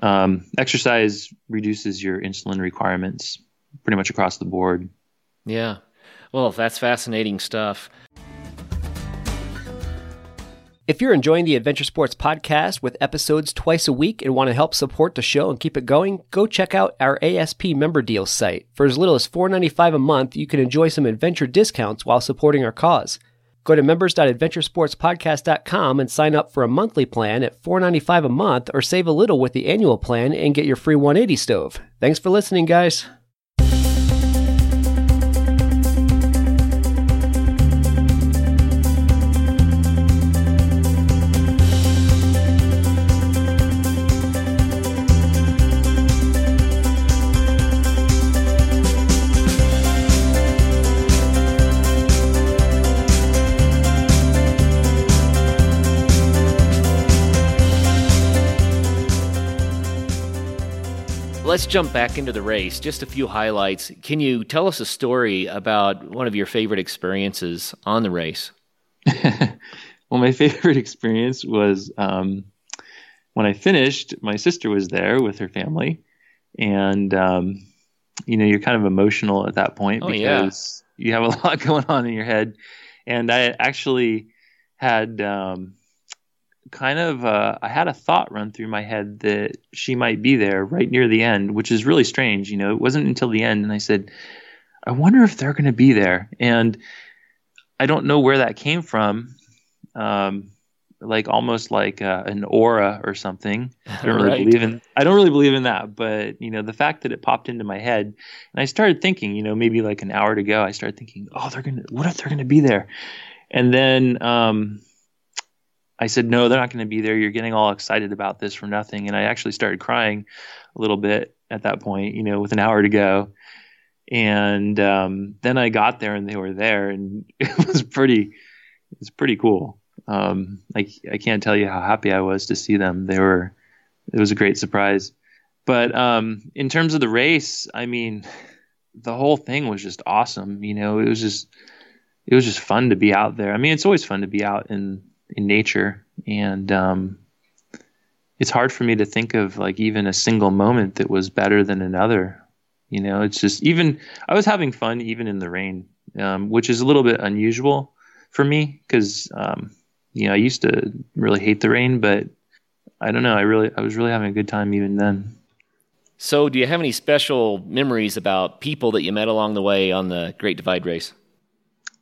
um, exercise reduces your insulin requirements pretty much across the board. Yeah. Well, that's fascinating stuff. If you're enjoying the Adventure Sports podcast with episodes twice a week and want to help support the show and keep it going, go check out our ASP member deals site. For as little as $4.95 a month, you can enjoy some adventure discounts while supporting our cause. Go to members.adventuresportspodcast.com and sign up for a monthly plan at $4.95 a month or save a little with the annual plan and get your free 180 stove. Thanks for listening, guys. Let's jump back into the race. Just a few highlights. Can you tell us a story about one of your favorite experiences on the race? well, my favorite experience was um, when I finished. My sister was there with her family, and um, you know you're kind of emotional at that point oh, because yeah. you have a lot going on in your head. And I actually had um, kind of uh, I had a thought run through my head that she might be there right near the end, which is really strange. You know, it wasn't until the end, and I said, I wonder if they're going to be there, and I don't know where that came from. Um, like almost like uh, an aura or something. I don't really right. believe in. I don't really believe in that, but you know, the fact that it popped into my head, and I started thinking, you know, maybe like an hour to go, I started thinking, oh, they're gonna. What if they're gonna be there? And then um, I said, no, they're not going to be there. You're getting all excited about this for nothing. And I actually started crying a little bit at that point, you know, with an hour to go. And um, then I got there and they were there and it was pretty, it was pretty cool. Um, I, I can't tell you how happy I was to see them. They were, it was a great surprise. But um, in terms of the race, I mean, the whole thing was just awesome. You know, it was just, it was just fun to be out there. I mean, it's always fun to be out in in nature, and um, it's hard for me to think of like even a single moment that was better than another. You know, it's just even I was having fun even in the rain, um, which is a little bit unusual for me because um, you know I used to really hate the rain, but I don't know. I really I was really having a good time even then. So, do you have any special memories about people that you met along the way on the Great Divide Race?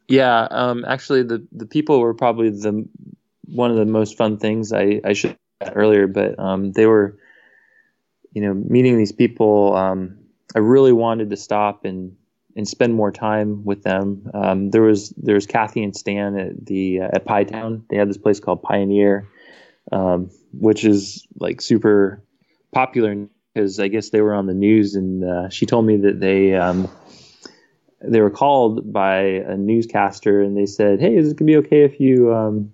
Yeah, um, actually, the the people were probably the one of the most fun things I I should earlier, but um, they were, you know, meeting these people. Um, I really wanted to stop and and spend more time with them. Um, there was there was Kathy and Stan at the uh, at Pie Town. They had this place called Pie-O-Neer, um, which is like super popular because I guess they were on the news, and uh, she told me that they um, they were called by a newscaster and they said, "Hey, is it gonna be okay if you um,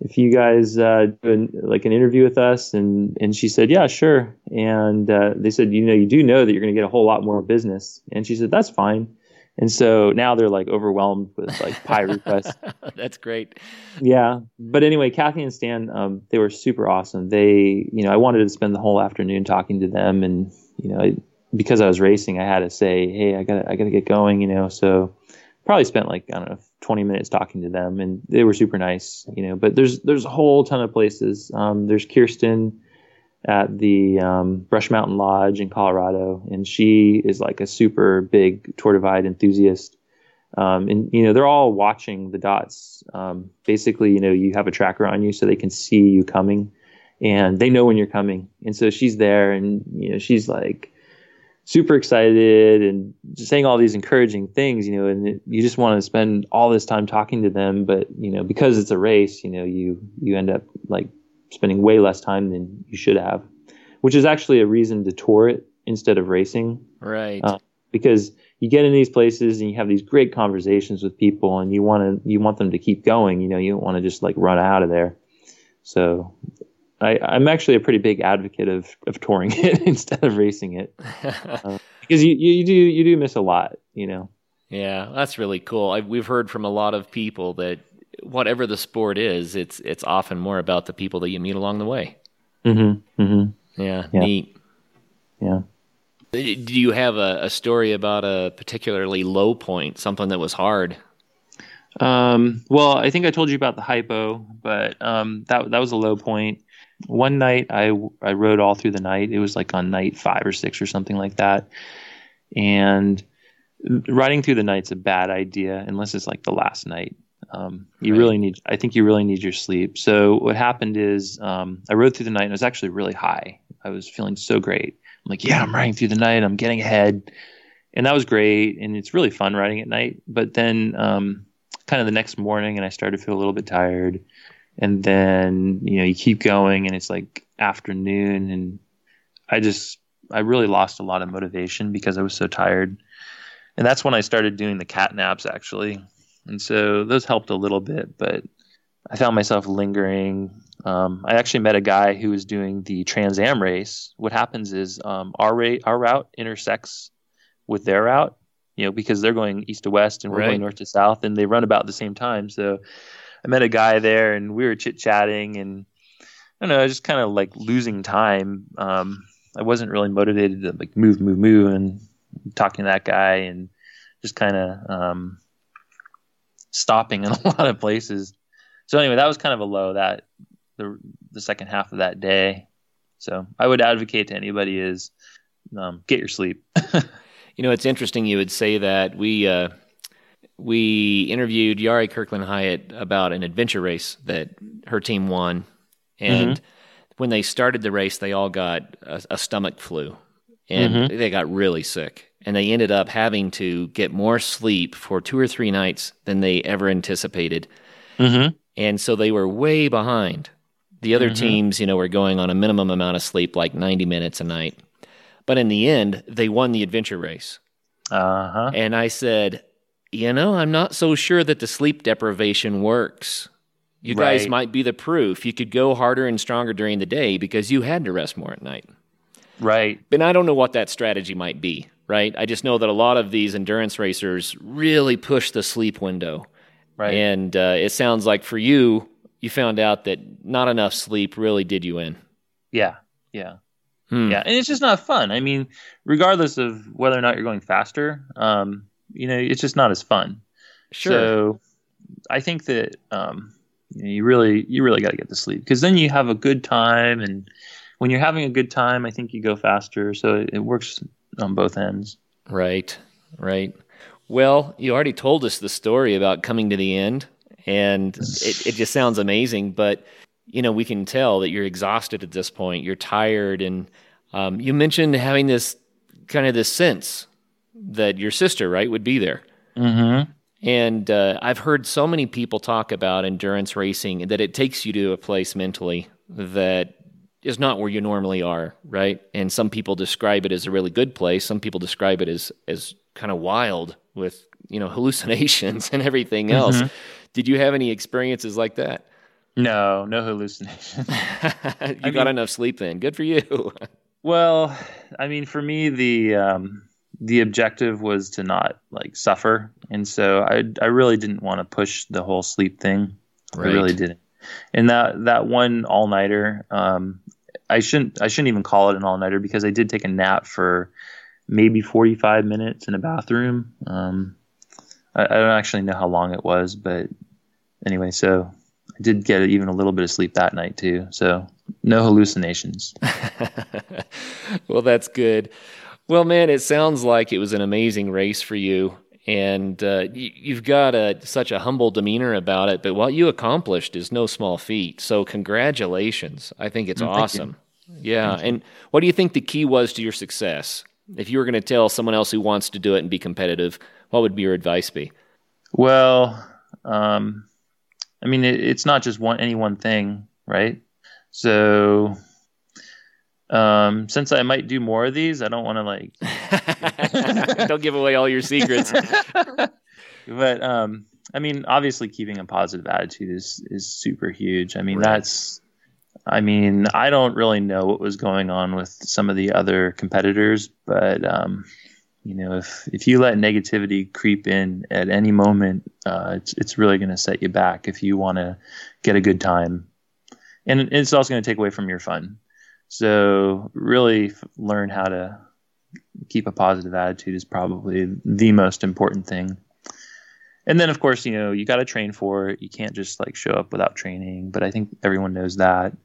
if you guys uh, do an, like an interview with us?" And and she said, "Yeah, sure." And uh, they said, "You know, you do know that you're gonna get a whole lot more business." And she said, "That's fine." And so now they're like overwhelmed with like pie requests. That's great. Yeah, but anyway, Kathy and Stan, um, they were super awesome. They, you know, I wanted to spend the whole afternoon talking to them, and you know, because I was racing, I had to say, "Hey, I got I got to get going," you know. So probably spent like I don't know 20 minutes talking to them, and they were super nice, you know. But there's there's a whole ton of places. Um, there's Kirsten at the um, Brush Mountain Lodge in Colorado, and she is like a super big Tour Divide enthusiast. Um, and you know they're all watching the dots. Um, basically, you know you have a tracker on you so they can see you coming, and they know when you're coming. And so she's there, and you know she's like super excited and saying all these encouraging things, you know, and it, you just want to spend all this time talking to them, but you know, because it's a race, you know, you you end up like spending way less time than you should have, which is actually a reason to tour it instead of racing. Right. Uh, because you get in these places and you have these great conversations with people and you want to you want them to keep going, you know, you don't want to just like run out of there. So I, I'm actually a pretty big advocate of, of touring it instead of racing it uh, because you, you do you do miss a lot, you know. Yeah, that's really cool. I, we've heard from a lot of people that whatever the sport is, it's it's often more about the people that you meet along the way. Mm-hmm. Mm-hmm. Yeah, yeah. neat. Yeah. Do you have a, a, story about a particularly low point, something that was hard? Um, well, I think I told you about the hypo, but um, that that was a low point one night I I rode all through the night. It was like on night five or six or something like that, and riding through the night's a bad idea unless it's like the last night. Um, you right. really need, I think you really need your sleep. So what happened is um, I rode through the night and it was actually really high. I was feeling so great. I'm like, yeah, I'm riding through the night. I'm getting ahead, and that was great. And it's really fun riding at night. But then, um, kind of the next morning, and I started to feel a little bit tired and then you know you keep going and it's like afternoon and i just i really lost a lot of motivation because i was so tired. And that's when i started doing the cat naps actually. And so those helped a little bit but i found myself lingering. Um, i actually met a guy who was doing the trans am race. What happens is um, our, ra- our route intersects with their route you know because they're going east to west and we're right. going north to south and they run about the same time. So I met a guy there and we were chit chatting and I don't know, just kind of like losing time. Um, I wasn't really motivated to like move, move, move and talking to that guy and just kind of um, stopping in a lot of places. So anyway, that was kind of a low that the the second half of that day. So I would advocate to anybody is um, get your sleep. you know, it's interesting you would say that. We uh, we interviewed Yari Kirkland Hyatt about an adventure race that her team won. And mm-hmm. when they started the race, they all got a, a stomach flu and mm-hmm. they got really sick. And they ended up having to get more sleep for two or three nights than they ever anticipated. Mm-hmm. And so they were way behind. The other mm-hmm. teams, you know, were going on a minimum amount of sleep, like 90 minutes a night. But in the end, they won the adventure race. Uh-huh. And I said, you know, I'm not so sure that the sleep deprivation works. You right. guys might be the proof. You could go harder and stronger during the day because you had to rest more at night. Right. But I don't know what that strategy might be, right? I just know that a lot of these endurance racers really push the sleep window. Right. And uh, it sounds like for you, you found out that not enough sleep really did you in. Yeah. Yeah. Hmm. Yeah. And it's just not fun. I mean, regardless of whether or not you're going faster, um, you know, it's just not as fun. Sure. So I think that um, you, really you really got to get to sleep because then you have a good time, and when you're having a good time, I think you go faster. So it, it works on both ends. Right. Right. Well, you already told us the story about coming to the end, and it, it just sounds amazing. But you know, we can tell that you're exhausted at this point. You're tired, and um, you mentioned having this kind of this sense that your sister, right, would be there. Mm-hmm. And uh, I've heard so many people talk about endurance racing that it takes you to a place mentally that is not where you normally are, right? And some people describe it as a really good place. Some people describe it as as kind of wild with you know hallucinations and everything else. Mm-hmm. Did you have any experiences like that? No, no hallucinations. you I got mean, enough sleep then. Good for you. well, I mean, for me, the um, the objective was to not like suffer, and so I I really didn't want to push the whole sleep thing. Right. I really didn't. And that that one all nighter, um, I shouldn't I shouldn't even call it an all nighter because I did take a nap for maybe 45 minutes in a bathroom. Um, I, I don't actually know how long it was, but anyway, so I did get even a little bit of sleep that night too. So no hallucinations. well, that's good. Well, man, it sounds like it was an amazing race for you, and uh, you, have got a, such a humble demeanor about it. But what you accomplished is no small feat. So, congratulations! I think it's awesome. Yeah, and what do you think the key was to your success? If you were going to tell someone else who wants to do it and be competitive, what would your advice be? Well, um, I mean, it, it's not just one any one thing, right? So, um, since I might do more of these, I don't want to like don't give away all your secrets. but um, I mean, obviously, keeping a positive attitude is is super huge. I mean, right. that's I mean, I don't really know what was going on with some of the other competitors, but um, you know, if if you let negativity creep in at any moment, uh, it's it's really going to set you back if you want to get a good time, and it's also going to take away from your fun. So really, learn how to keep a positive attitude is probably the most important thing. And then, of course, you know, you got to train for it. You can't just like show up without training. But I think everyone knows that.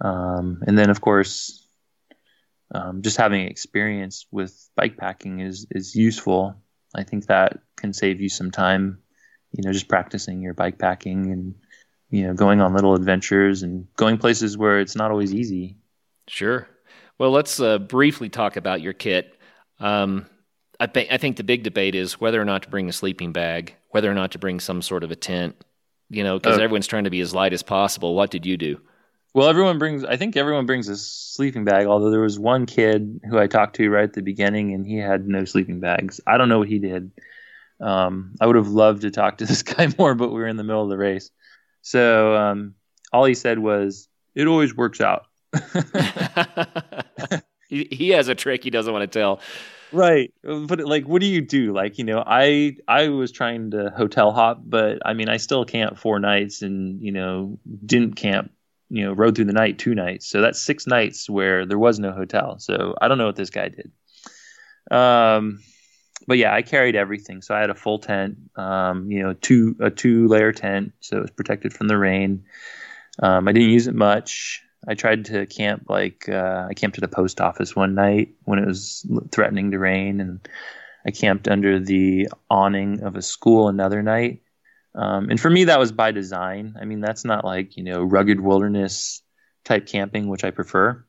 Um, and then, of course, um, just having experience with bike packing is is useful. I think that can save you some time, you know, just practicing your bike packing and you know going on little adventures and going places where it's not always easy. Sure. Well, let's uh, briefly talk about your kit. Um, I, th- I think the big debate is whether or not to bring a sleeping bag, whether or not to bring some sort of a tent. You know, because uh, everyone's trying to be as light as possible. What did you do? Well, everyone brings. I think everyone brings a sleeping bag. Although there was one kid who I talked to right at the beginning, and he had no sleeping bags. I don't know what he did. Um, I would have loved to talk to this guy more, but we were in the middle of the race. So um, all he said was, "It always works out." he, he has a trick he doesn't want to tell. Right, but like, what do you do? Like, you know, I I was trying to hotel hop, but I mean, I still camped four nights, and you know, didn't camp you know rode through the night two nights. So that's six nights where there was no hotel. So i don't know what this guy did. Um but yeah i carried everything. So i had a full tent um you know two a two layer tent so it was protected from the rain. Um i didn't use it much i tried to camp like uh, i camped at a post office one night when it was threatening to rain and i camped under the awning of a school another night um, and for me, that was by design. I mean, that's not like, you know, rugged wilderness type camping, which I prefer.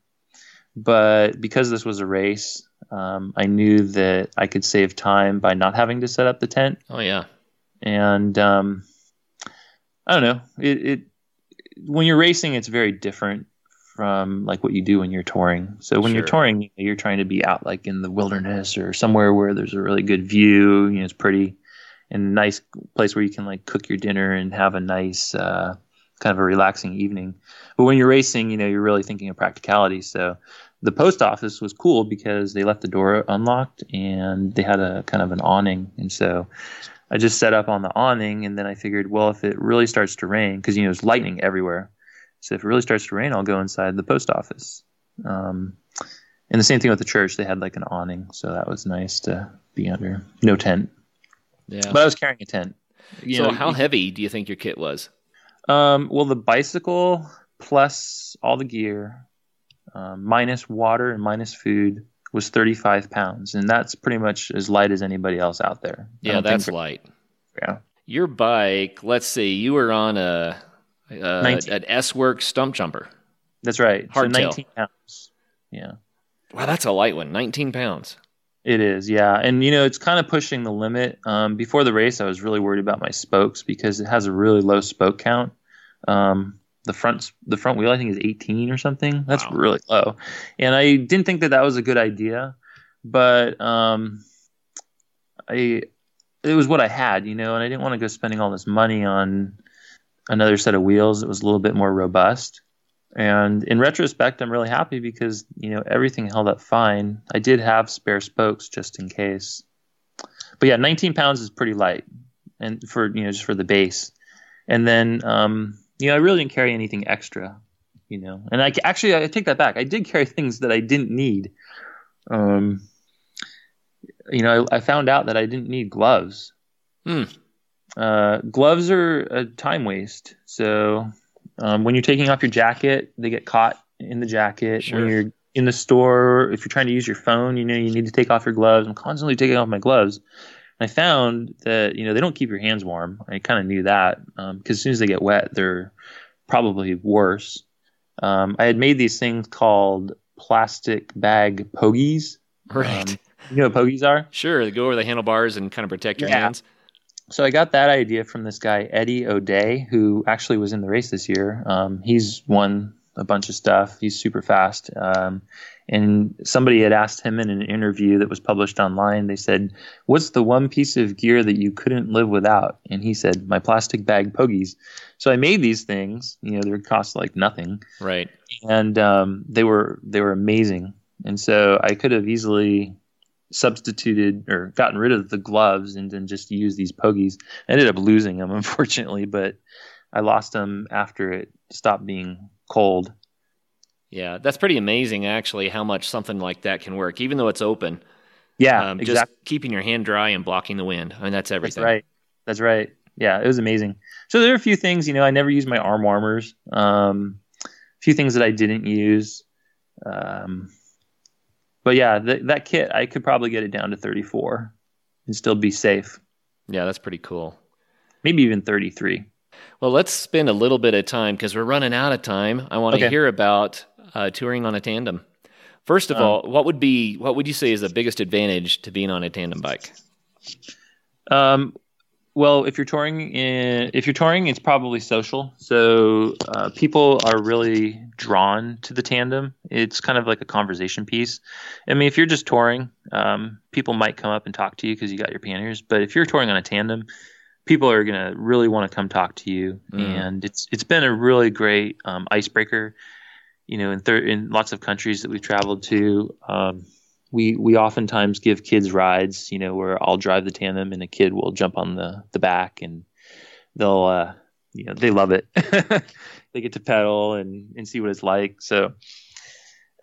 But because this was a race, um, I knew that I could save time by not having to set up the tent. Oh, yeah. And um, I don't know. It, it when you're racing, it's very different from like what you do when you're touring. So when sure. you're touring, you're trying to be out like in the wilderness or somewhere where there's a really good view. You know, it's pretty and a nice place where you can like cook your dinner and have a nice uh, kind of a relaxing evening. But when you're racing, you know, you're really thinking of practicality. So the post office was cool because they left the door unlocked and they had a kind of an awning. And so I just set up on the awning and then I figured, well, if it really starts to rain, because, you know, there's lightning everywhere. So if it really starts to rain, I'll go inside the post office. Um, and the same thing with the church. They had like an awning. So that was nice to be under. No tent. Yeah. But I was carrying a tent. You so know, how heavy do you think your kit was? Um, well, the bicycle plus all the gear, um, minus water and minus food, was 35 pounds, and that's pretty much as light as anybody else out there. Yeah, that's light. Yeah. Your bike. Let's see. You were on a, a an S Work Stumpjumper. That's right. Hardtail. So 19 pounds. Yeah. Wow, that's a light one. 19 pounds. It is, yeah, and you know it's kind of pushing the limit. Um, before the race, I was really worried about my spokes because it has a really low spoke count. Um, the front the front wheel I think is 18 or something. That's wow. really low, and I didn't think that that was a good idea, but um, I it was what I had, you know, and I didn't want to go spending all this money on another set of wheels that was a little bit more robust. And in retrospect, I'm really happy because you know everything held up fine. I did have spare spokes just in case, but yeah, 19 pounds is pretty light, and for you know just for the base. And then um, you know I really didn't carry anything extra, you know. And I actually I take that back. I did carry things that I didn't need. Um, you know, I, I found out that I didn't need gloves. Hmm. Uh, gloves are a time waste. So um, when you're taking off your jacket, they get caught in the jacket. Sure. When you're in the store, if you're trying to use your phone, you know you need to take off your gloves. I'm constantly taking off my gloves. I found that you know they don't keep your hands warm. I kind of knew that because um, as soon as they get wet, they're probably worse. Um, I had made these things called plastic bag pogies. Right. Um, you know what pogies are? Sure, they go over the handlebars and kind of protect your Yeah. hands. So I got that idea from this guy Eddie O'Dea, who actually was in the race this year. Um, he's won a bunch of stuff. He's super fast. Um, and somebody had asked him in an interview that was published online. They said, "What's the one piece of gear that you couldn't live without?" And he said, "My plastic bag pogies." So I made these things. You know, they cost like nothing, Right. and um, they were they were amazing. And so I could have easily substituted or gotten rid of the gloves and then just used these pogies. I ended up losing them, unfortunately, but I lost them after it stopped being cold. Yeah, that's pretty amazing, actually, how much something like that can work, even though it's open. Yeah, um, Just keeping your hand dry and blocking the wind. I mean, that's That's everything. right. That's right. Yeah, it was amazing. So there are a few things, you know, I never used my arm warmers. Um, a few things that I didn't use. Um, but yeah, th- that kit, I could probably get it down to 34 and still be safe. Yeah, that's pretty cool. Maybe even 33. Well, let's spend a little bit of time because we're running out of time. I want to Okay. hear about uh, touring on a tandem. First of Um, all, what would be what would you say is the biggest advantage to being on a tandem bike? Um, well, if you're touring, in, if you're touring, it's probably social. So uh, people are really drawn to the tandem. It's kind of like a conversation piece. I mean, if you're just touring, um, people might come up and talk to you because you got your panniers. But if you're touring on a tandem, people are gonna really want to come talk to you, Mm. and it's it's been a really great um, icebreaker. You know, in thir- in lots of countries that we've traveled to, um, we we oftentimes give kids rides. You know, where I'll drive the tandem and a kid will jump on the the back, and they'll uh, you know they love it. they get to pedal and and see what it's like. So.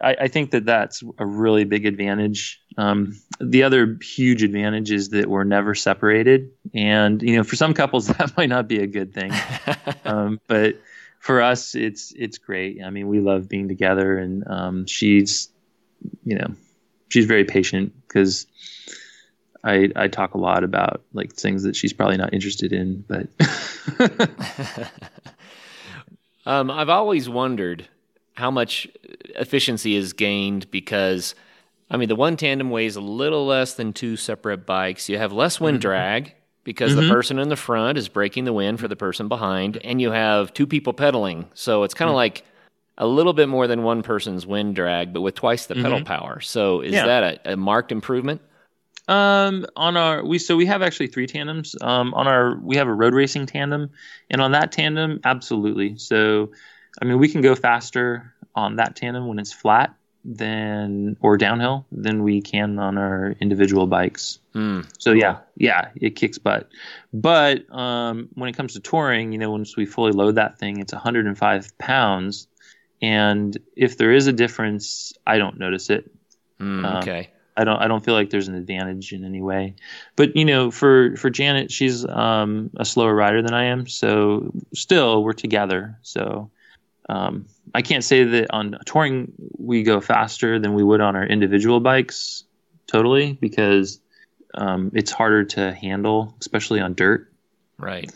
I, I think that that's a really big advantage. Um, the other huge advantage is that we're never separated, and you know, for some couples that might not be a good thing, um, but for us, it's it's great. I mean, we love being together, and um, she's, you know, she's very patient because I I talk a lot about like things that she's probably not interested in, but Um, I've always wondered how much efficiency is gained because, I mean, the one tandem weighs a little less than two separate bikes. You have less wind mm-hmm. drag because the mm-hmm. person in the front is breaking the wind for the person behind, and you have two people pedaling. So it's kind of mm. like a little bit more than one person's wind drag, but with twice the pedal power. So is Yeah. that a, a marked improvement? Um, on our we so we have actually three tandems. Um, on our we have a road racing tandem, and on that tandem, absolutely. So, I mean, we can go faster on that tandem when it's flat than or downhill than we can on our individual bikes. Hmm. So yeah, yeah, it kicks butt. But um, when it comes to touring, you know, once we fully load that thing, it's 105 pounds, and if there is a difference, I don't notice it. Hmm, Um, okay. I don't I don't feel like there's an advantage in any way. But you know, for for Janet, she's um, a slower rider than I am, so still we're together. So um, I can't say that on touring we go faster than we would on our individual bikes, totally, because um, it's harder to handle, especially on dirt. Right.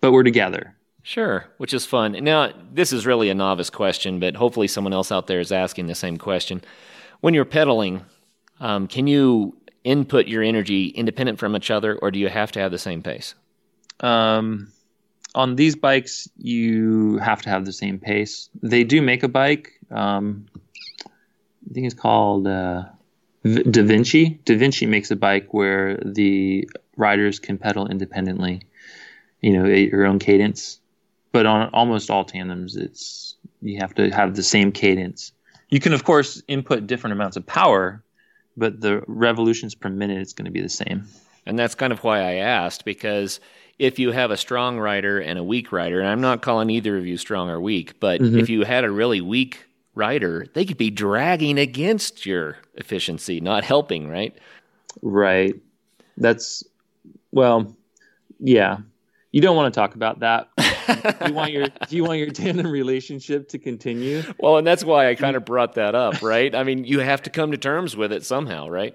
But we're together. Sure, which is fun. Now, this is really a novice question, but hopefully someone else out there is asking the same question. When you're pedaling, um, can you input your energy independent from each other, or do you have to have the same pace? Um, on these bikes, you have to have the same pace. They do make a bike. Um, I think it's called uh, Da Vinci. Da Vinci makes a bike where the riders can pedal independently, you know, at your own cadence. But on almost all tandems, it's you have to have the same cadence. You can, of course, input different amounts of power, but the revolutions per minute is going to be the same. And that's kind of why I asked, because if you have a strong rider and a weak rider, and I'm not calling either of you strong or weak, but mm-hmm. if you had a really weak rider, they could be dragging against your efficiency, not helping, right? Right. That's well, yeah. You don't want to talk about that. you want your do you want your tandem relationship to continue? Well, and that's why I kind of brought that up, right? I mean, you have to come to terms with it somehow, right?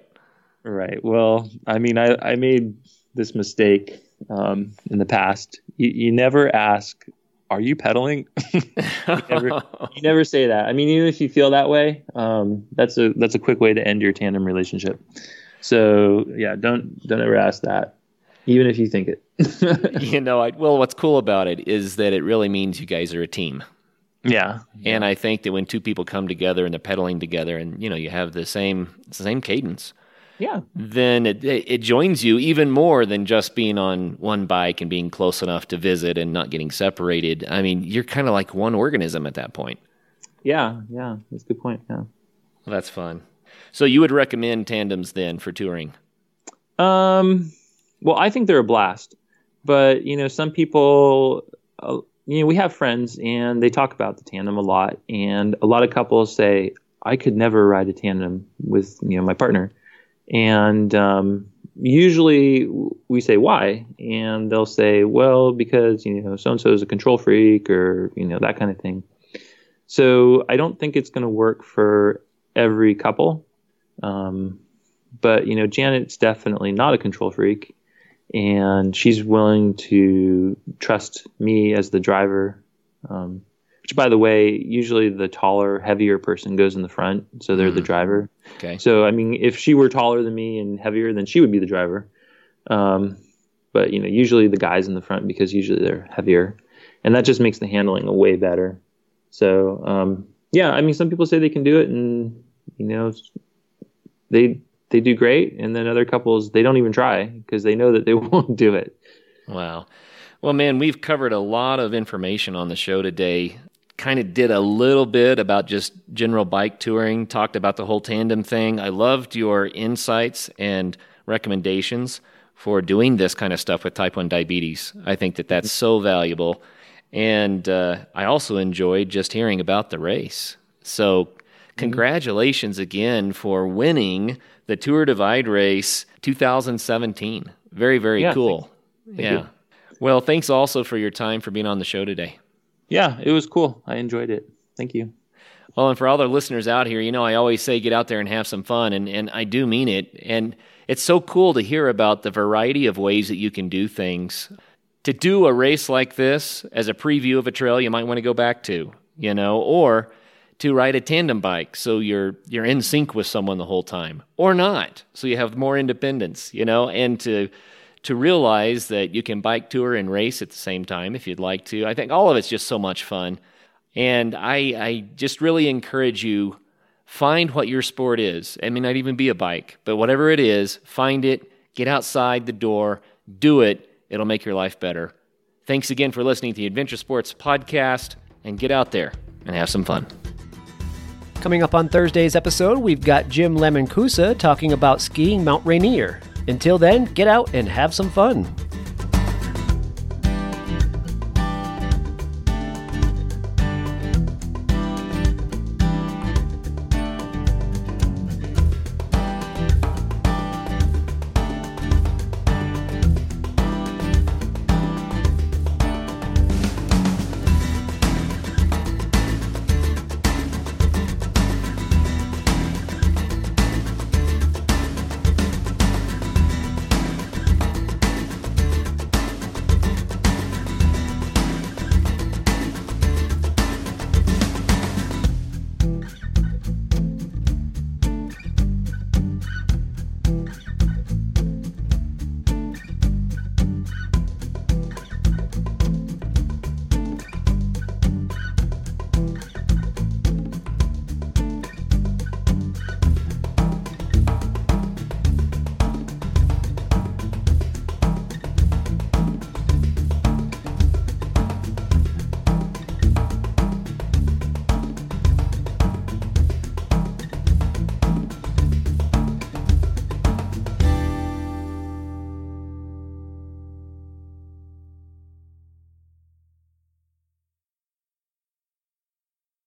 Right. Well, I mean, I, I made this mistake um, in the past. You, you never ask, "Are you pedaling?" you, never, you, never, say that. I mean, even if you feel that way, um, that's a that's a quick way to end your tandem relationship. So yeah, don't don't ever ask that, even if you think it. you know, I, well, what's cool about it is that it really means you guys are a team. Yeah. And I think that when two people come together and they're pedaling together, and you know, you have the same the same cadence yeah, then it, it joins you even more than just being on one bike and being close enough to visit and not getting separated. I mean, you're kind of like one organism at that point. Yeah, yeah, that's a good point. Yeah, well, that's fun. So you would recommend tandems then for touring? Um, well, I think they're a blast, but you know, some people, uh, you know, we have friends and they talk about the tandem a lot, and a lot of couples say, "I could never ride a tandem with you know my partner." And um, usually we say why, and they'll say, well, because you know so and so is a control freak, or you know that kind of thing. So I don't think it's going to work for every couple. Um, but you know, Janet's definitely not a control freak, and she's willing to trust me as the driver. Um, which, by the way, usually the taller, heavier person goes in the front, so they're mm. the driver. Okay. So, I mean, if she were taller than me and heavier, then she would be the driver. Um, but you know, usually the guys in the front because usually they're heavier, and that just makes the handling a way better. So, um, yeah, I mean, some people say they can do it, and you know, they they do great, and then other couples they don't even try because they know that they won't do it. Wow. Well, man, we've covered a lot of information on the show today kind of did a little bit about just general bike touring, talked about the whole tandem thing. I loved your insights and recommendations for doing this kind of stuff with type 1 diabetes. I think that that's so valuable. And uh, I also enjoyed just hearing about the race. So, congratulations again for winning the Tour Divide race 2017. Very, very yeah, cool. Thank yeah. You. Well, thanks also for your time for being on the show today yeah, it was cool. I enjoyed it. Thank you. Well, and for all the listeners out here, you know, I always say get out there and have some fun, and, and I do mean it. And it's so cool to hear about the variety of ways that you can do things. To do a race like this as a preview of a trail you might want to go back to, you know, or to ride a tandem bike so you're you're in sync with someone the whole time, or not, so you have more independence, you know, and to to realize that you can bike tour and race at the same time if you'd like to. I think all of it's just so much fun. And I, I just really encourage you find what your sport is. It may not even be a bike, but whatever it is, find it, get outside the door, do it. It'll make your life better. Thanks again for listening to the Adventure Sports Podcast, and get out there and have some fun. Coming up on Thursday's episode, we've got Jim Lemoncusa talking about skiing Mount Rainier. Until then, get out and have some fun.